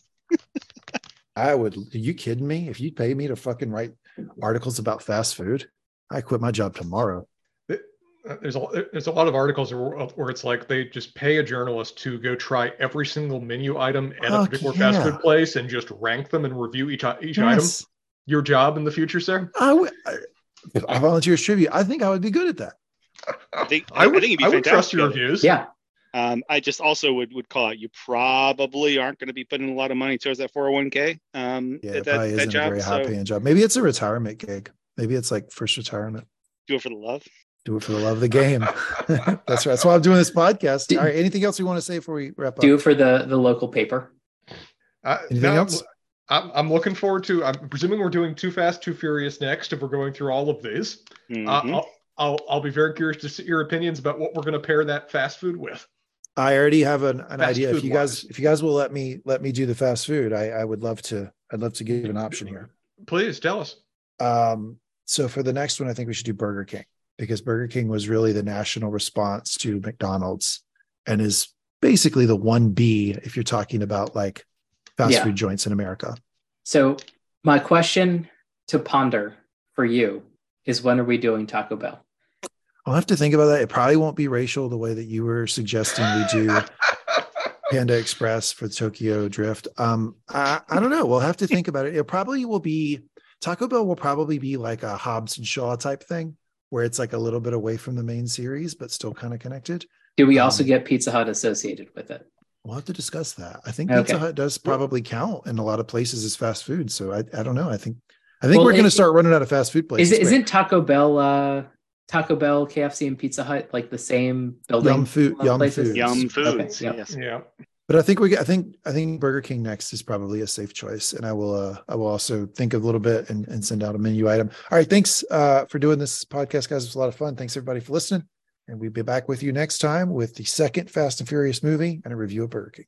I would. Are you kidding me? If you pay me to fucking write articles about fast food, I quit my job tomorrow. Uh, There's a there's a lot of articles where, where it's like they just pay a journalist to go try every single menu item at a Fuck particular fast food place and just rank them and review each i- each item. Your job in the future, sir? I would. I- If I volunteer as tribute, I think I would be good at that. I think I would, I think it'd be I would trust fantastic. your reviews. yeah. Um, I just also would would call it. You probably aren't going to be putting a lot of money towards that 401k. Um, Yeah, that, probably that isn't a job. very high paying job. Maybe it's a retirement gig. Maybe it's like first retirement. do it for the love. Do it for the love of the game. That's right. That's why I'm doing this podcast. Do- All right. Anything else you want to say before we wrap up? Do it for the the local paper. Uh, Anything now, else? I'm, I'm looking forward to. I'm presuming we're doing Too Fast, Too Furious next. If we're going through all of these, uh, Mhm. I'll, I'll I'll be very curious to see your opinions about what we're going to pair that fast food with. I already have an, an idea. If food you guys, wise. if you guys will let me let me do the fast food, I, I would love to. I'd love to give an option here. Please tell us. Um, so for the next one, I think we should do Burger King because Burger King was really the national response to McDonald's and is basically the one B if you're talking about like fast Yeah. food joints in America. So my question to ponder for you is when are we doing Taco Bell? I'll have to think about that. It probably won't be racial the way that you were suggesting we do Panda Express for Tokyo Drift. Um, I, I don't know. We'll have to think about it. It probably will be Taco Bell will probably be like a Hobbs and Shaw type thing where it's like a little bit away from the main series, but still kind of connected. Do we also Um, get Pizza Hut associated with it? We'll have to discuss that. I think Okay. Pizza Hut does probably count in a lot of places as fast food. So I, I don't know. I think I think Well, we're going to start running out of fast food places. it, isn't Taco Bell uh Taco Bell, KFC, and Pizza Hut like the same building? Yum food, yum places? foods. Yum Okay, yep. Yes. Yeah. But I think we, I think, I think Burger King next is probably a safe choice, and I will, uh, I will also think a little bit and, and send out a menu item. All right, thanks uh, for doing this podcast, guys. It was a lot of fun. Thanks everybody for listening, and we'll be back with you next time with the second Fast and Furious movie and a review of Burger King.